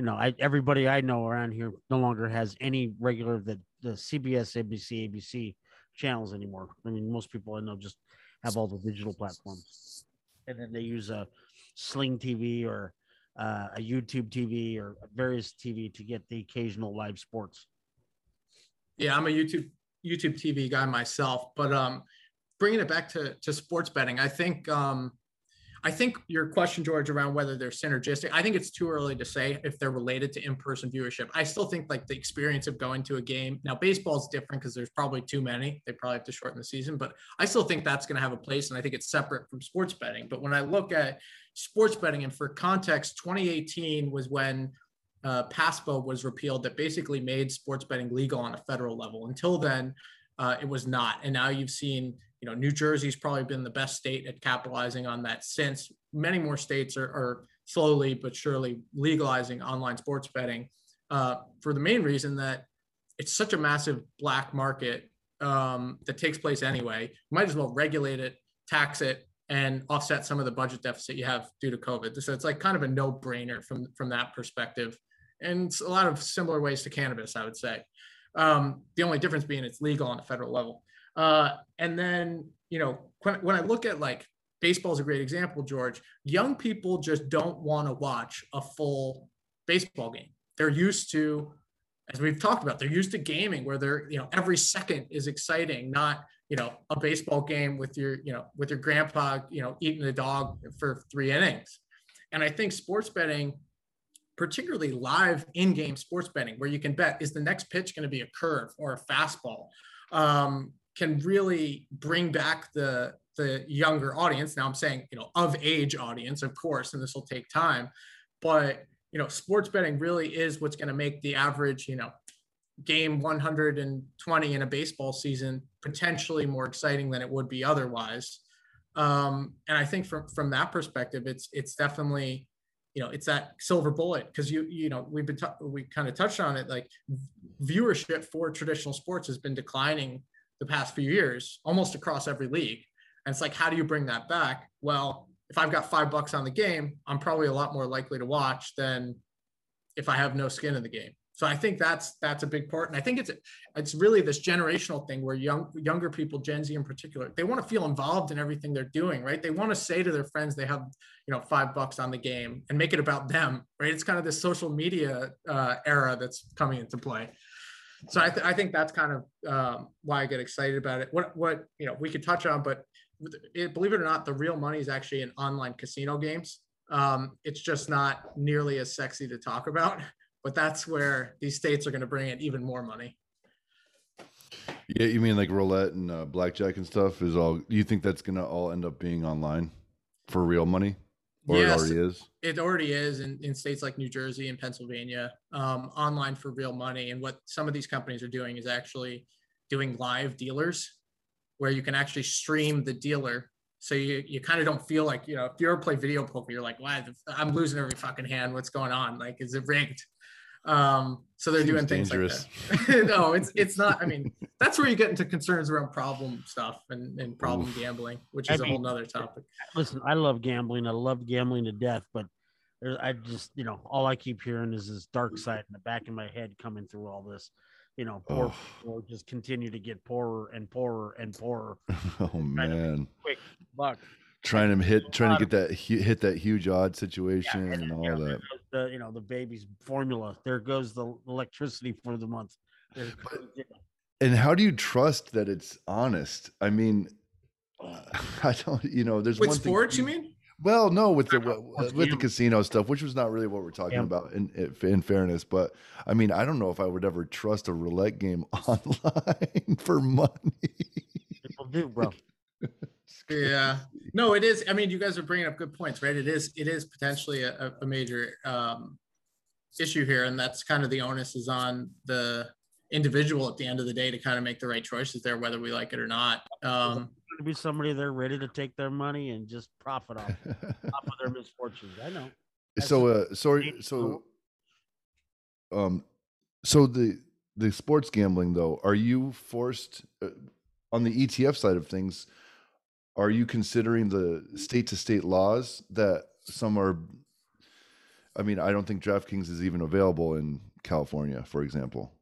You know, I everybody I know around here no longer has any regular the the CBS, ABC, ABC channels anymore. I mean, most people I know just have all the digital platforms, and then they use a Sling TV or uh, a YouTube TV or various TV to get the occasional live sports. Yeah, I'm a YouTube YouTube TV guy myself, but um, bringing it back to to sports betting, I think um, I think your question, George, around whether they're synergistic, I think it's too early to say if they're related to in-person viewership. I still think like the experience of going to a game. Now, baseball is different because there's probably too many. They probably have to shorten the season, but I still think that's going to have a place, and I think it's separate from sports betting. But when I look at sports betting, and for context, 2018 was when uh, PASPA was repealed that basically made sports betting legal on a federal level. Until then, uh, it was not. And now you've seen, you know, New Jersey's probably been the best state at capitalizing on that since many more states are, are slowly but surely legalizing online sports betting uh, for the main reason that it's such a massive black market um, that takes place anyway. You might as well regulate it, tax it, and offset some of the budget deficit you have due to COVID. So it's like kind of a no-brainer from from that perspective and it's a lot of similar ways to cannabis, I would say. Um, the only difference being it's legal on a federal level. Uh, and then, you know, when, when I look at like baseball is a great example, George, young people just don't want to watch a full baseball game. They're used to, as we've talked about, they're used to gaming where they're, you know, every second is exciting, not, you know, a baseball game with your, you know, with your grandpa, you know, eating the dog for three innings. And I think sports betting particularly live in-game sports betting, where you can bet is the next pitch going to be a curve or a fastball, um, can really bring back the the younger audience. Now I'm saying you know of age audience, of course, and this will take time, but you know sports betting really is what's going to make the average you know game 120 in a baseball season potentially more exciting than it would be otherwise. Um, and I think from from that perspective, it's it's definitely you know it's that silver bullet because you you know we've been t- we kind of touched on it like viewership for traditional sports has been declining the past few years almost across every league and it's like how do you bring that back well if i've got five bucks on the game i'm probably a lot more likely to watch than if i have no skin in the game so I think that's that's a big part, and I think it's it's really this generational thing where young younger people, Gen Z in particular, they want to feel involved in everything they're doing, right? They want to say to their friends they have you know five bucks on the game and make it about them, right? It's kind of this social media uh, era that's coming into play. So I, th- I think that's kind of um, why I get excited about it. What what you know we could touch on, but it, believe it or not, the real money is actually in online casino games. Um, it's just not nearly as sexy to talk about, but that's where these states are going to bring in even more money. Yeah, you mean like roulette and uh, blackjack and stuff is all? Do you think that's going to all end up being online for real money? Or yes, it already is? It already is in, in states like New Jersey and Pennsylvania, um, online for real money. And what some of these companies are doing is actually doing live dealers where you can actually stream the dealer. So you, you kind of don't feel like, you know, if you ever play video poker, you're like, wow, I'm losing every fucking hand. What's going on? Like, is it rigged? Um, so they're Seems doing things dangerous. like that. (laughs) no, it's it's not. I mean, that's where you get into concerns around problem stuff and, and problem Oof. gambling, which is I a mean, whole nother topic. Listen, I love gambling. I love gambling to death, but I just, you know, all I keep hearing is this dark side in the back of my head coming through all this. You know, poor oh. people just continue to get poorer and poorer and poorer. (laughs) Oh man, quick buck trying to hit trying to get that hit that huge odd situation yeah, and, and, all yeah, that. the you know the baby's formula. There goes the electricity for the month. And how do you trust that it's honest? I mean (laughs) i don't you know there's with one sports thing, you mean? well no with the uh, with the casino stuff which was not really what we're talking yeah. about in in fairness but i mean i don't know if i would ever trust a roulette game (laughs) online for money. People do bro. (laughs) Yeah no it is i mean you guys are bringing up good points right? It is it is potentially a, a major um, issue here and that's kind of the onus is on the individual at the end of the day to kind of make the right choices there whether we like it or not. Um to be somebody they're ready to take their money and just profit off, (laughs) off of their misfortunes. I know. That's so uh sorry so um so the the sports gambling though are you forced uh, on the etf side of things are you considering the state to state laws that some are i mean i don't think draftkings is even available in california for example.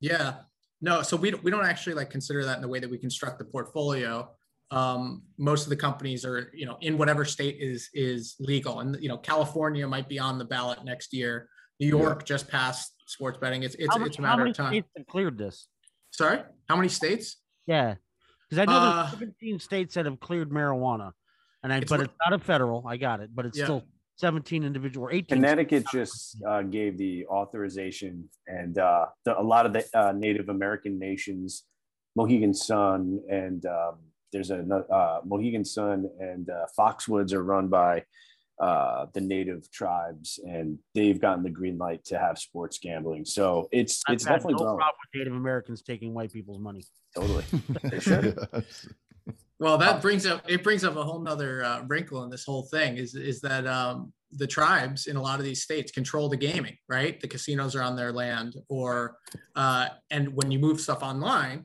Yeah. No so we, we don't actually like consider that in the way that we construct the portfolio. Um, most of the companies are you know in whatever state is is legal. And you know california might be on the ballot next year. New york yeah. just passed sports betting. It's it's, it's a matter of time. states have cleared this? Sorry? How many states? Yeah because I know uh, there's 17 states that have cleared marijuana, and I, it's but it's not a federal. I got it, but it's yeah. still 17 individual. or 18. Connecticut just uh, gave the authorization, and uh, the, a lot of the uh, Native American nations, Mohegan Sun, and um, there's a uh, Mohegan Sun and uh, Foxwoods are run by uh, the native tribes, and they've gotten the green light to have sports gambling. So it's I've it's definitely no growing. problem with Native Americans taking white people's money. Totally. (laughs) (laughs) Well, that brings up it brings up a whole nother uh, wrinkle in this whole thing is is that um, the tribes in a lot of these states control the gaming, right? The casinos are on their land, or uh, and when you move stuff online,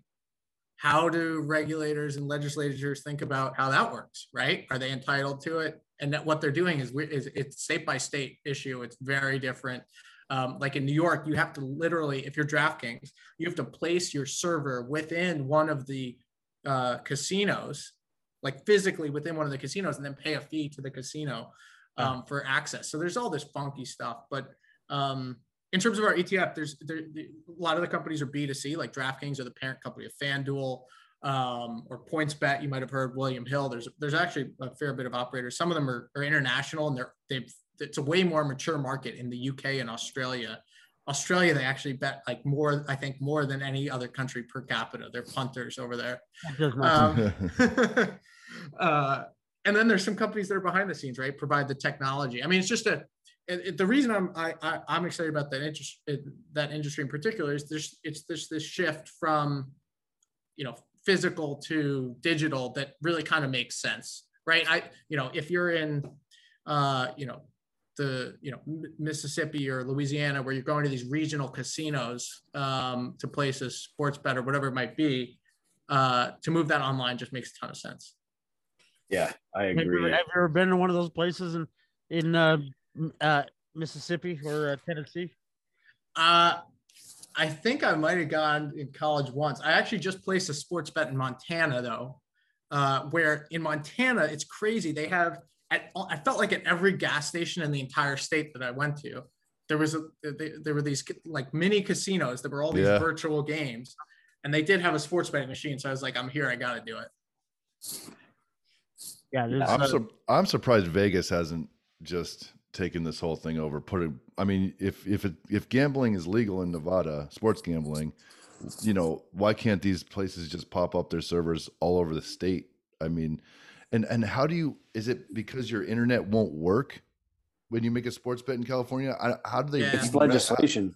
how do regulators and legislators think about how that works, right? Are they entitled to it? And that what they're doing is, is it's state by state issue. It's very different. Um, like in New York, you have to literally, if you're DraftKings, you have to place your server within one of the uh, casinos, like physically within one of the casinos, and then pay a fee to the casino um, for access. So there's all this funky stuff. But um, in terms of our ETF, there's there, a lot of the companies are B2C, like DraftKings are the parent company of FanDuel um, or PointsBet. You might have heard William Hill. There's there's actually a fair bit of operators. Some of them are, are international, and they're they've it's a way more mature market in the UK and Australia. Australia, they actually bet like more, I think, more than any other country per capita. They're punters over there. Um, (laughs) (laughs) uh, and then there's some companies that are behind the scenes, right? Provide the technology. I mean, it's just a. It, it, the reason I'm I, I, am excited about that interest that industry in particular is there's it's this this shift from, you know, physical to digital that really kind of makes sense, right? I, you know, if you're in, uh, you know, the, you know, Mississippi or Louisiana, where you're going to these regional casinos um, to places sports bet or whatever it might be, uh, to move that online just makes a ton of sense. Yeah, I agree. Have you, have you ever been to one of those places in in uh, uh, Mississippi or uh, Tennessee? Uh, I think I might have gone in college once. I actually just placed a sports bet in Montana though, uh, where in Montana it's crazy. They have at I felt like at every gas station in the entire state that I went to, there was a they, there were these like mini casinos. There were all these yeah. virtual games, and they did have a sports betting machine. So I was like, I'm here. I got to do it. Yeah, I'm sur- I'm surprised Vegas hasn't just taken this whole thing over. Putting, I mean, if if it, if gambling is legal in Nevada, sports gambling, you know, why can't these places just pop up their servers all over the state? I mean, and and how do you? Is it because your internet won't work when you make a sports bet in California? I, how do they? Yeah. It's even re- legislation.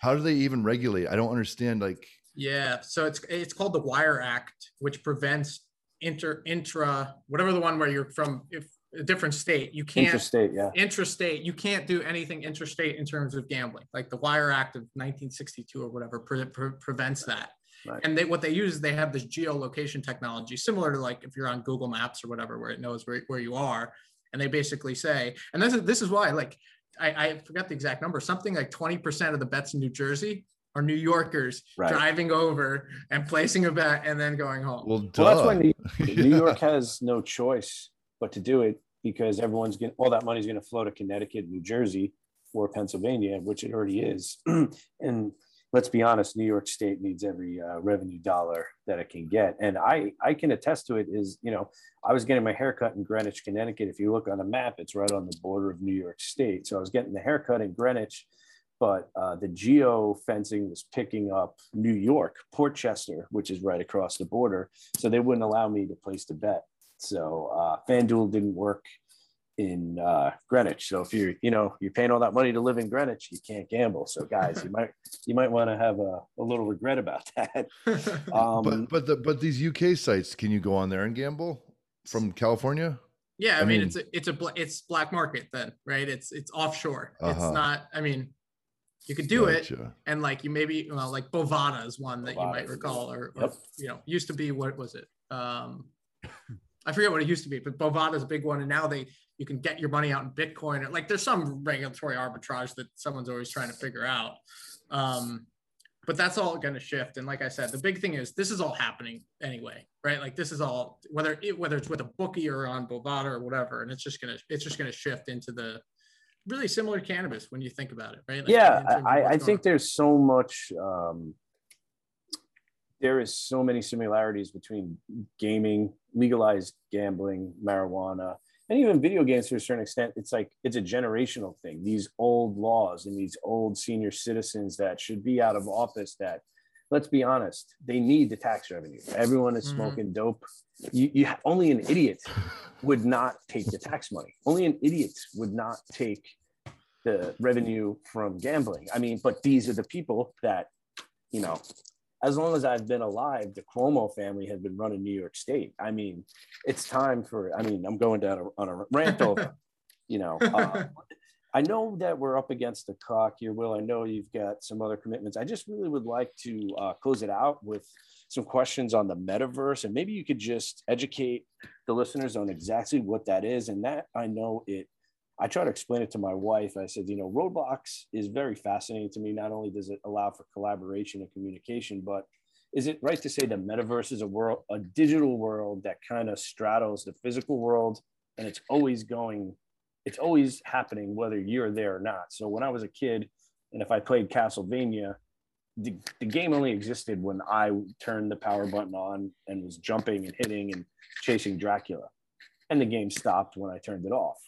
How do they even regulate? I don't understand. Like, Yeah, so it's it's called the Wire Act, which prevents inter intra whatever the one where you're from if a different state, you can't Interstate, yeah. intrastate. You can't do anything interstate in terms of gambling. Like the Wire Act of 1962 or whatever pre- pre- prevents that. Right. And they, what they use is they have this geolocation technology, similar to like if you're on Google Maps or whatever, where it knows where, where you are. And they basically say, and this is this is why, like, I, I forgot the exact number, something like 20% of the bets in New Jersey are New Yorkers Right. driving over and placing a bet and then going home. well, Well, that's why. New, New York (laughs) has no choice but to do it because everyone's getting all that money's going to flow to Connecticut, New Jersey, or Pennsylvania, which it already is. (clears throat) and let's be honest, New York State needs every uh, revenue dollar that it can get. And I I can attest to it. Is you know I was getting my haircut in Greenwich, Connecticut. If you look on the map, it's right on the border of New York State. So I was getting the haircut in Greenwich. But uh, the geo fencing was picking up New York, Port Chester, which is right across the border so they wouldn't allow me to place the bet. So uh, FanDuel didn't work in uh, Greenwich. So if you're, you know, you're paying all that money to live in Greenwich, you can't gamble. So guys, you might, you might want to have a, a little regret about (laughs) that. (laughs) Um, but but the but these UK sites, can you go on there and gamble from California? Yeah, I, I mean, mean- it's a, it's a it's black market then, right? It's it's offshore. Uh-huh. It's not. I mean, you could do it, and like you maybe well, like Bovada is one that you might recall, or, or you know, used to be what was it? Um, I forget what it used to be, but Bovada is a big one, and now they you can get your money out in Bitcoin. Like there's some regulatory arbitrage that someone's always trying to figure out. Um, but that's all going to shift. And like I said, the big thing is this is all happening anyway, right? Like this is all whether it, whether it's with a bookie or on Bovada or whatever, and it's just gonna it's just gonna shift into the really similar to cannabis when you think about it, right? Like, yeah, in terms of I, I think going there's so much. Um, there is so many similarities between gaming, legalized gambling, marijuana, and even video games to a certain extent. It's like it's a generational thing. These old laws and these old senior citizens that should be out of office. That, let's be honest, they need the tax revenue. Everyone is Mhm. smoking dope. You, you only an idiot (laughs) would not take the tax money. Only an idiot would not take the revenue from gambling. I mean, but these are the people that, you know, as long as I've been alive, the Cuomo family has been running New York State. I mean, it's time for, I mean, I'm going down a, on a rant over, (laughs) you know. Uh, I know that we're up against the clock here, Will. I know you've got some other commitments. I just really would like to uh, close it out with some questions on the metaverse, and maybe you could just educate the listeners on exactly what that is. And that I know it. I try to explain it to my wife. I said, you know, Roblox is very fascinating to me. Not only does it allow for collaboration and communication, but is it right to say the metaverse is a world, a digital world that kind of straddles the physical world, and it's always going it's always happening whether you're there or not. So when I was a kid, and if I played Castlevania, the, the game only existed when I turned the power button on and was jumping and hitting and chasing Dracula. And the game stopped when I turned it off.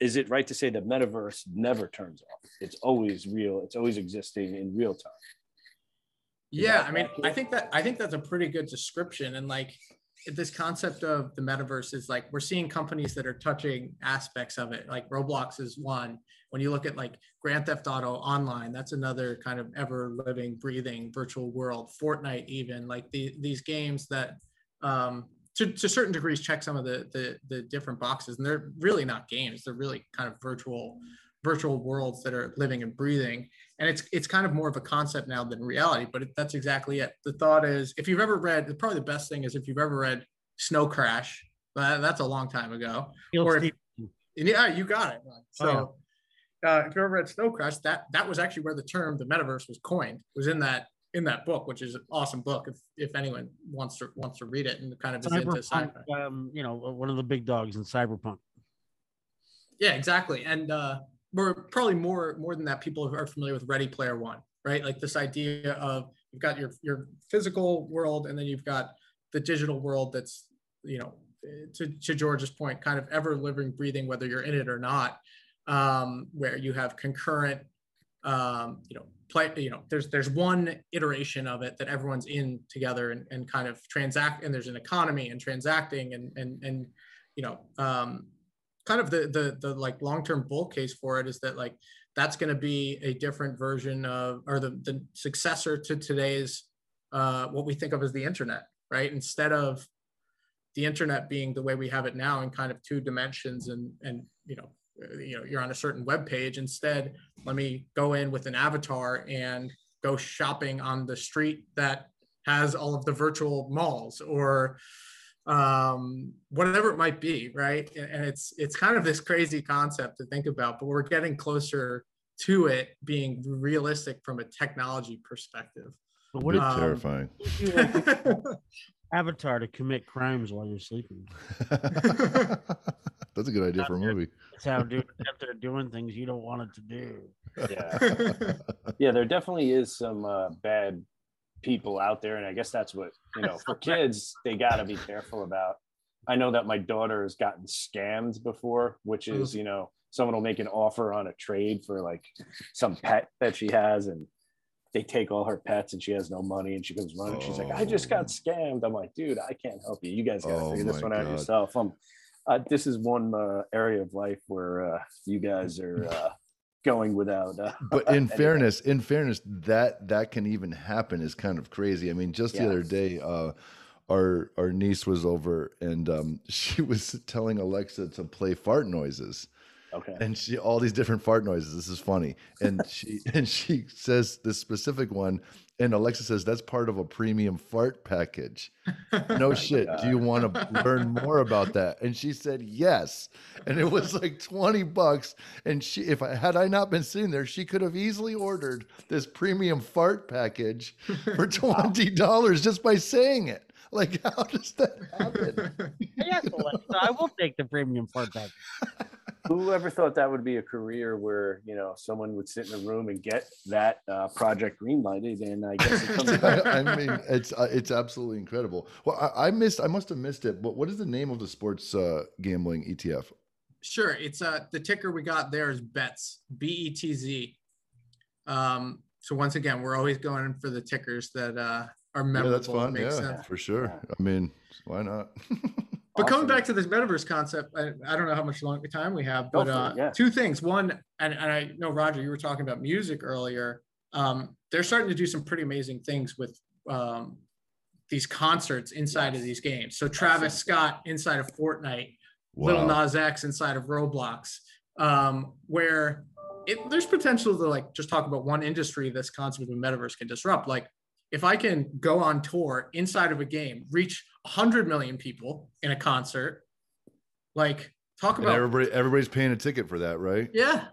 Is it right to say that metaverse never turns off? It's always real, it's always existing in real time. Yeah, I mean, I think that I think that's a pretty good description. And like this concept of the metaverse is like we're seeing companies that are touching aspects of it. Like Roblox is one. When you look at like Grand Theft Auto Online, that's another kind of ever living, breathing virtual world. Fortnite, even like the, these games that um, to, to certain degrees check some of the, the the different boxes, and they're really not games. They're really kind of virtual virtual worlds that are living and breathing. And it's it's kind of more of a concept now than reality but it, that's exactly it. The thought is if you've ever read probably the best thing is if you've ever read snow crash uh, that's a long time ago. Or if- and yeah you got it. So Oh, uh, if you ever read snow crash that that was actually where the term the metaverse was coined. It was in that in that book which is an awesome book if if anyone wants to wants to read it and kind of is into sci-fi um, you know, one of the big dogs in cyberpunk. Yeah, exactly. And uh, we're probably more more than that. People who are familiar with Ready Player One, right? Like this idea of you've got your your physical world, and then you've got the digital world that's you know to, to George's point, kind of ever living, breathing, whether you're in it or not, um, where you have concurrent, um, you know, play, you know, there's there's one iteration of it that everyone's in together and, and kind of transact, and there's an economy and transacting and and and you know, um, kind of the the the like long term bull case for it is that like that's going to be a different version of or the the successor to today's uh, what we think of as the internet, right? Instead of the internet being the way we have it now in kind of two dimensions and and you know you know you're on a certain web page instead let me go in with an avatar and go shopping on the street that has all of the virtual malls or um, whatever it might be right? And it's it's kind of this crazy concept to think about but we're getting closer to it being realistic from a technology perspective. But what um, terrifying (laughs) (laughs) avatar to commit crimes while you're sleeping. (laughs) (laughs) That's a good idea for a movie. That's how do, they're doing things you don't want it to do. Yeah, (laughs) yeah. There definitely is some uh, bad people out there, and I guess that's what you know. For kids, they got to be careful about. I know that my daughter has gotten scammed before, which is mm. you know someone will make an offer on a trade for like some pet that she has, and they take all her pets and she has no money and she comes running. Oh. She's like, I just got oh. scammed. I'm like, dude, I can't help you. You guys got to oh figure this one God. out yourself. Um, uh, this is one uh, area of life where uh, you guys are (laughs) uh, going without. Uh, but (laughs) in fairness, in fairness, that that can even happen is kind of crazy. I mean, just the other day, uh, our our niece was over and um, (laughs) she was telling Alexa to play fart noises Okay. And she all these different fart noises. This is funny. And she (laughs) and she says this specific one, and Alexa says that's part of a premium fart package. (laughs) No oh shit. Do you want to (laughs) learn more about that? And she said yes. And it was like 20 bucks. And she if I had I not been sitting there, she could have easily ordered this premium fart package for $20 just by saying it. Like, how does that happen? yes, Alexa, I will take the premium fart package. Whoever thought that would be a career where you know someone would sit in a room and get that uh, project greenlighted? And I guess it comes. Back. (laughs) I mean, it's uh, it's absolutely incredible. Well, I, I, missed. I must have missed it. But what is the name of the sports uh, gambling ETF? Sure, it's uh the ticker we got there is Betz B E T Z. Um, so once again, we're always going for the tickers that uh, are memorable. Yeah, that's fun. Yeah, sense. for sure. I mean, why not? (laughs) But awesome. coming back to this metaverse concept, I, I, don't know how much longer time we have, but uh, yeah. two things. One, and, and, I know Roger, you were talking about music earlier. Um, they're starting to do some pretty amazing things with um, these concerts inside yes. of these games. So Travis Scott inside of Fortnite, wow. Lil Nas X inside of Roblox, um, where it, there's potential to like just talk about one industry this concept of metaverse can disrupt. Like if I can go on tour inside of a game, reach 100 million people in a concert, like talk about and everybody everybody's paying a ticket for that, right? Yeah.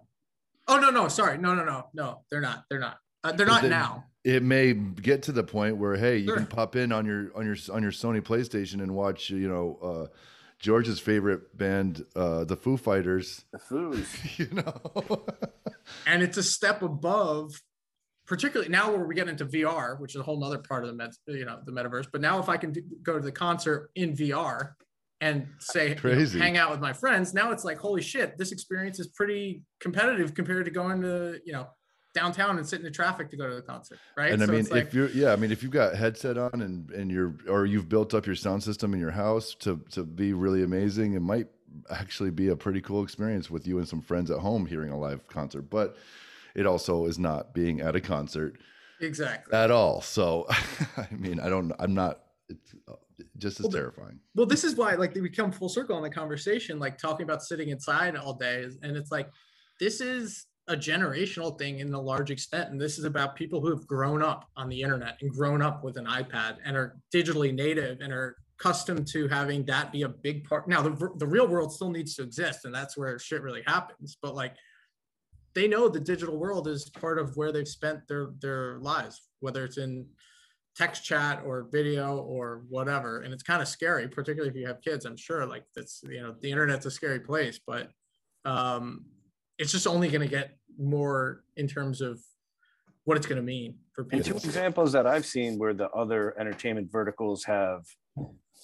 Oh no, no, sorry. No, no, no. No, they're not. They're not. Uh, they're not now. It may get to the point where hey, you sure. can pop in on your on your on your Sony PlayStation and watch, you know, uh George's favorite band, uh, the Foo Fighters. The Foos. (laughs) you know. (laughs) and it's a step above particularly now where we get into VR, which is a whole other part of the med, you know, the metaverse. But now if I can do, go to the concert in VR and say you know, hang out with my friends, now it's like holy shit, this experience is pretty competitive compared to going to you know downtown and sitting in traffic to go to the concert, right? And I mean, like, if you're yeah, I mean, if you've got headset on and and you're or you've built up your sound system in your house to to be really amazing, it might actually be a pretty cool experience with you and some friends at home hearing a live concert, but it also is not being at a concert exactly at all. So, (laughs) I mean, I don't, I'm not, it's uh, just as well, terrifying. Well, this is why, like, we come full circle in the conversation, like talking about sitting inside all day. And it's like, this is a generational thing in a large extent. And this is about people who have grown up on the internet and grown up with an iPad and are digitally native and are accustomed to having that be a big part. Now, the, the real world still needs to exist, and that's where shit really happens. But like, they know the digital world is part of where they've spent their their lives, whether it's in text chat or video or whatever. And it's kind of scary, particularly if you have kids. I'm sure, like that's you know, the internet's a scary place, but um, it's just only going to get more in terms of what it's going to mean for people. And two examples that I've seen where the other entertainment verticals have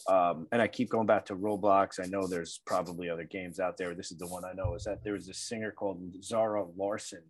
um, and I keep going back to Roblox. I know there's probably other games out there. This is the one I know is that there was a singer called Zara Larsson,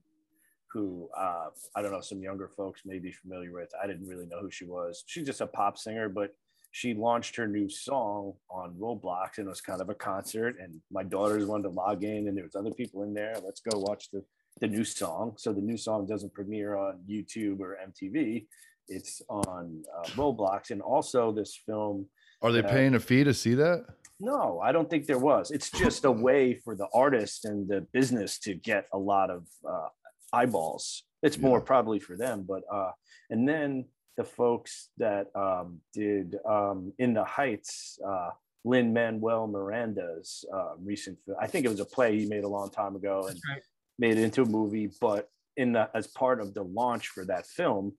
who uh, I don't know, some younger folks may be familiar with. I didn't really know who she was. She's just a pop singer, but she launched her new song on Roblox and it was kind of a concert. And my daughters wanted to log in, and there was other people in there. Let's go watch the the new song. So the new song doesn't premiere on YouTube or MTV. It's on uh, Roblox, and also this film. Are they uh, paying a fee to see that? No, I don't think there was. It's just a way for the artist and the business to get a lot of uh, eyeballs. It's more probably for them, but uh, and then the folks that um, did um, In the Heights, uh, Lin Manuel Miranda's uh, recent. I think it was a play he made a long time ago and right. made it into a movie. But in the as part of the launch for that film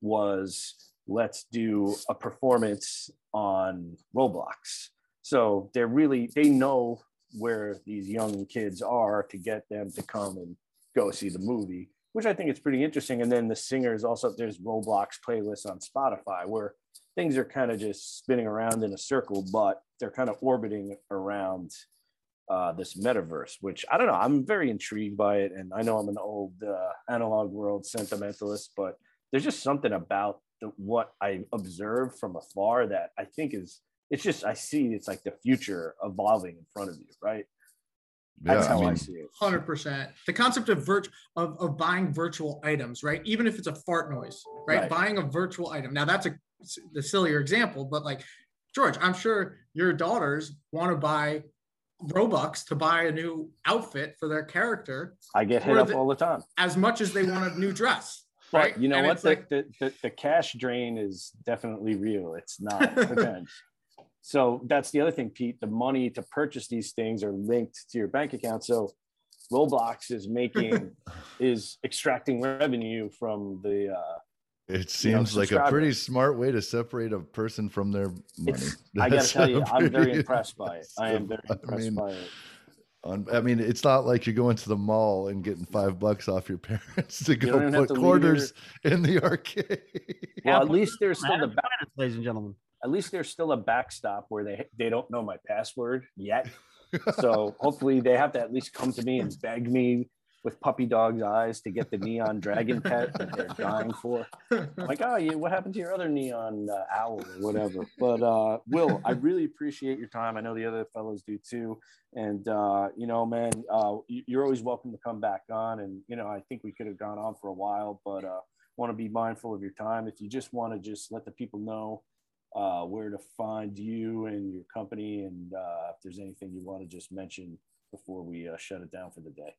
was let's do a performance on Roblox. So they're really they know where these young kids are to get them to come and go see the movie which I think is pretty interesting. And then the singers also there's Roblox playlists on Spotify where things are kind of just spinning around in a circle, but they're kind of orbiting around uh, this metaverse, which I don't know. I'm very intrigued by it, and I know I'm an old uh, analog world sentimentalist, but there's just something about the, what I observe from afar that I think is it's just I see it's like the future evolving in front of you, right? That's yeah, how I, mean, I see it. Hundred percent. The concept of virt of, of buying virtual items, right? Even if it's a fart noise, right? right? Buying a virtual item. Now that's a the sillier example, but like George, I'm sure your daughters want to buy Robux to buy a new outfit for their character. I get hit up the, all the time. As much as they want a new dress. But right? you know and what? The, like, the, the, the cash drain is definitely real. It's not (laughs) pretend. So that's the other thing, Pete. The money to purchase these things are linked to your bank account. So Roblox is making (laughs) is extracting revenue from the. Uh, it seems you know, like a pretty smart way to separate a person from their money. I got to tell you, I'm very impressed by it. I am (laughs) very impressed I mean, by it. On, I mean, it's not like you're going to the mall and getting five bucks off your (laughs) parents to go put quarters your... in the arcade. Well, at least there's still the back, ladies and gentlemen at least there's still a backstop where they they don't know my password yet. (laughs) so hopefully they have to at least come to me and beg me with puppy dog's eyes to get the neon dragon pet that they're dying for. I'm (laughs) like, oh, yeah, what happened to your other neon uh, owl or whatever? But uh, Will, I really appreciate your time. I know the other fellows do too. And uh, you know, man, uh, you're always welcome to come back on. And you know, I think we could have gone on for a while, but uh, want to be mindful of your time. If you just want to just let the people know uh, where to find you and your company, and uh, if there's anything you want to just mention before we uh, shut it down for the day.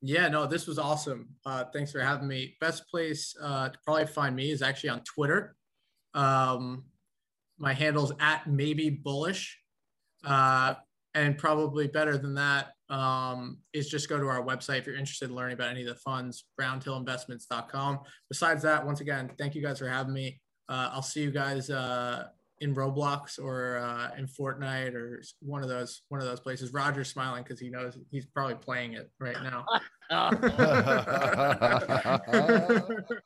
Yeah, no, this was awesome. Uh, thanks for having me. Best place uh, to probably find me is actually on Twitter. Um, my handle's at maybe bullish. Uh, and probably better than that um, is just go to our website if you're interested in learning about any of the funds, roundhillinvestments.com. Besides that, once again, thank you guys for having me. Uh, I'll see you guys uh, in Roblox or uh, in Fortnite or one of those one of those places. Roger's smiling because he knows he's probably playing it right now. (laughs) (laughs)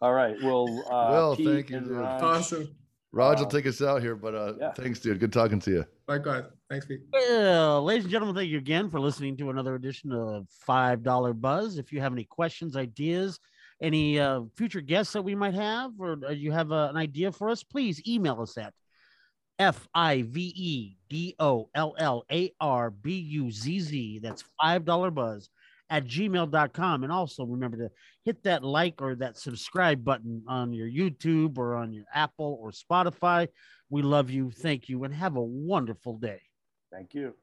All right. Well, uh, well, Pete thank you. Dude. Awesome. Raj will uh, take us out here, but uh, yeah. thanks, dude. Good talking to you. Likewise. Thanks, Pete. Well, ladies and gentlemen, thank you again for listening to another edition of Five Dollar Buzz. If you have any questions, ideas, any uh, future guests that we might have, or you have uh, an idea for us, please email us at F I V E D O L L A R B U Z Z. That's $5 buzz at gmail.com. And also remember to hit that like or that subscribe button on your YouTube or on your Apple or Spotify. We love you. Thank you. And have a wonderful day. Thank you.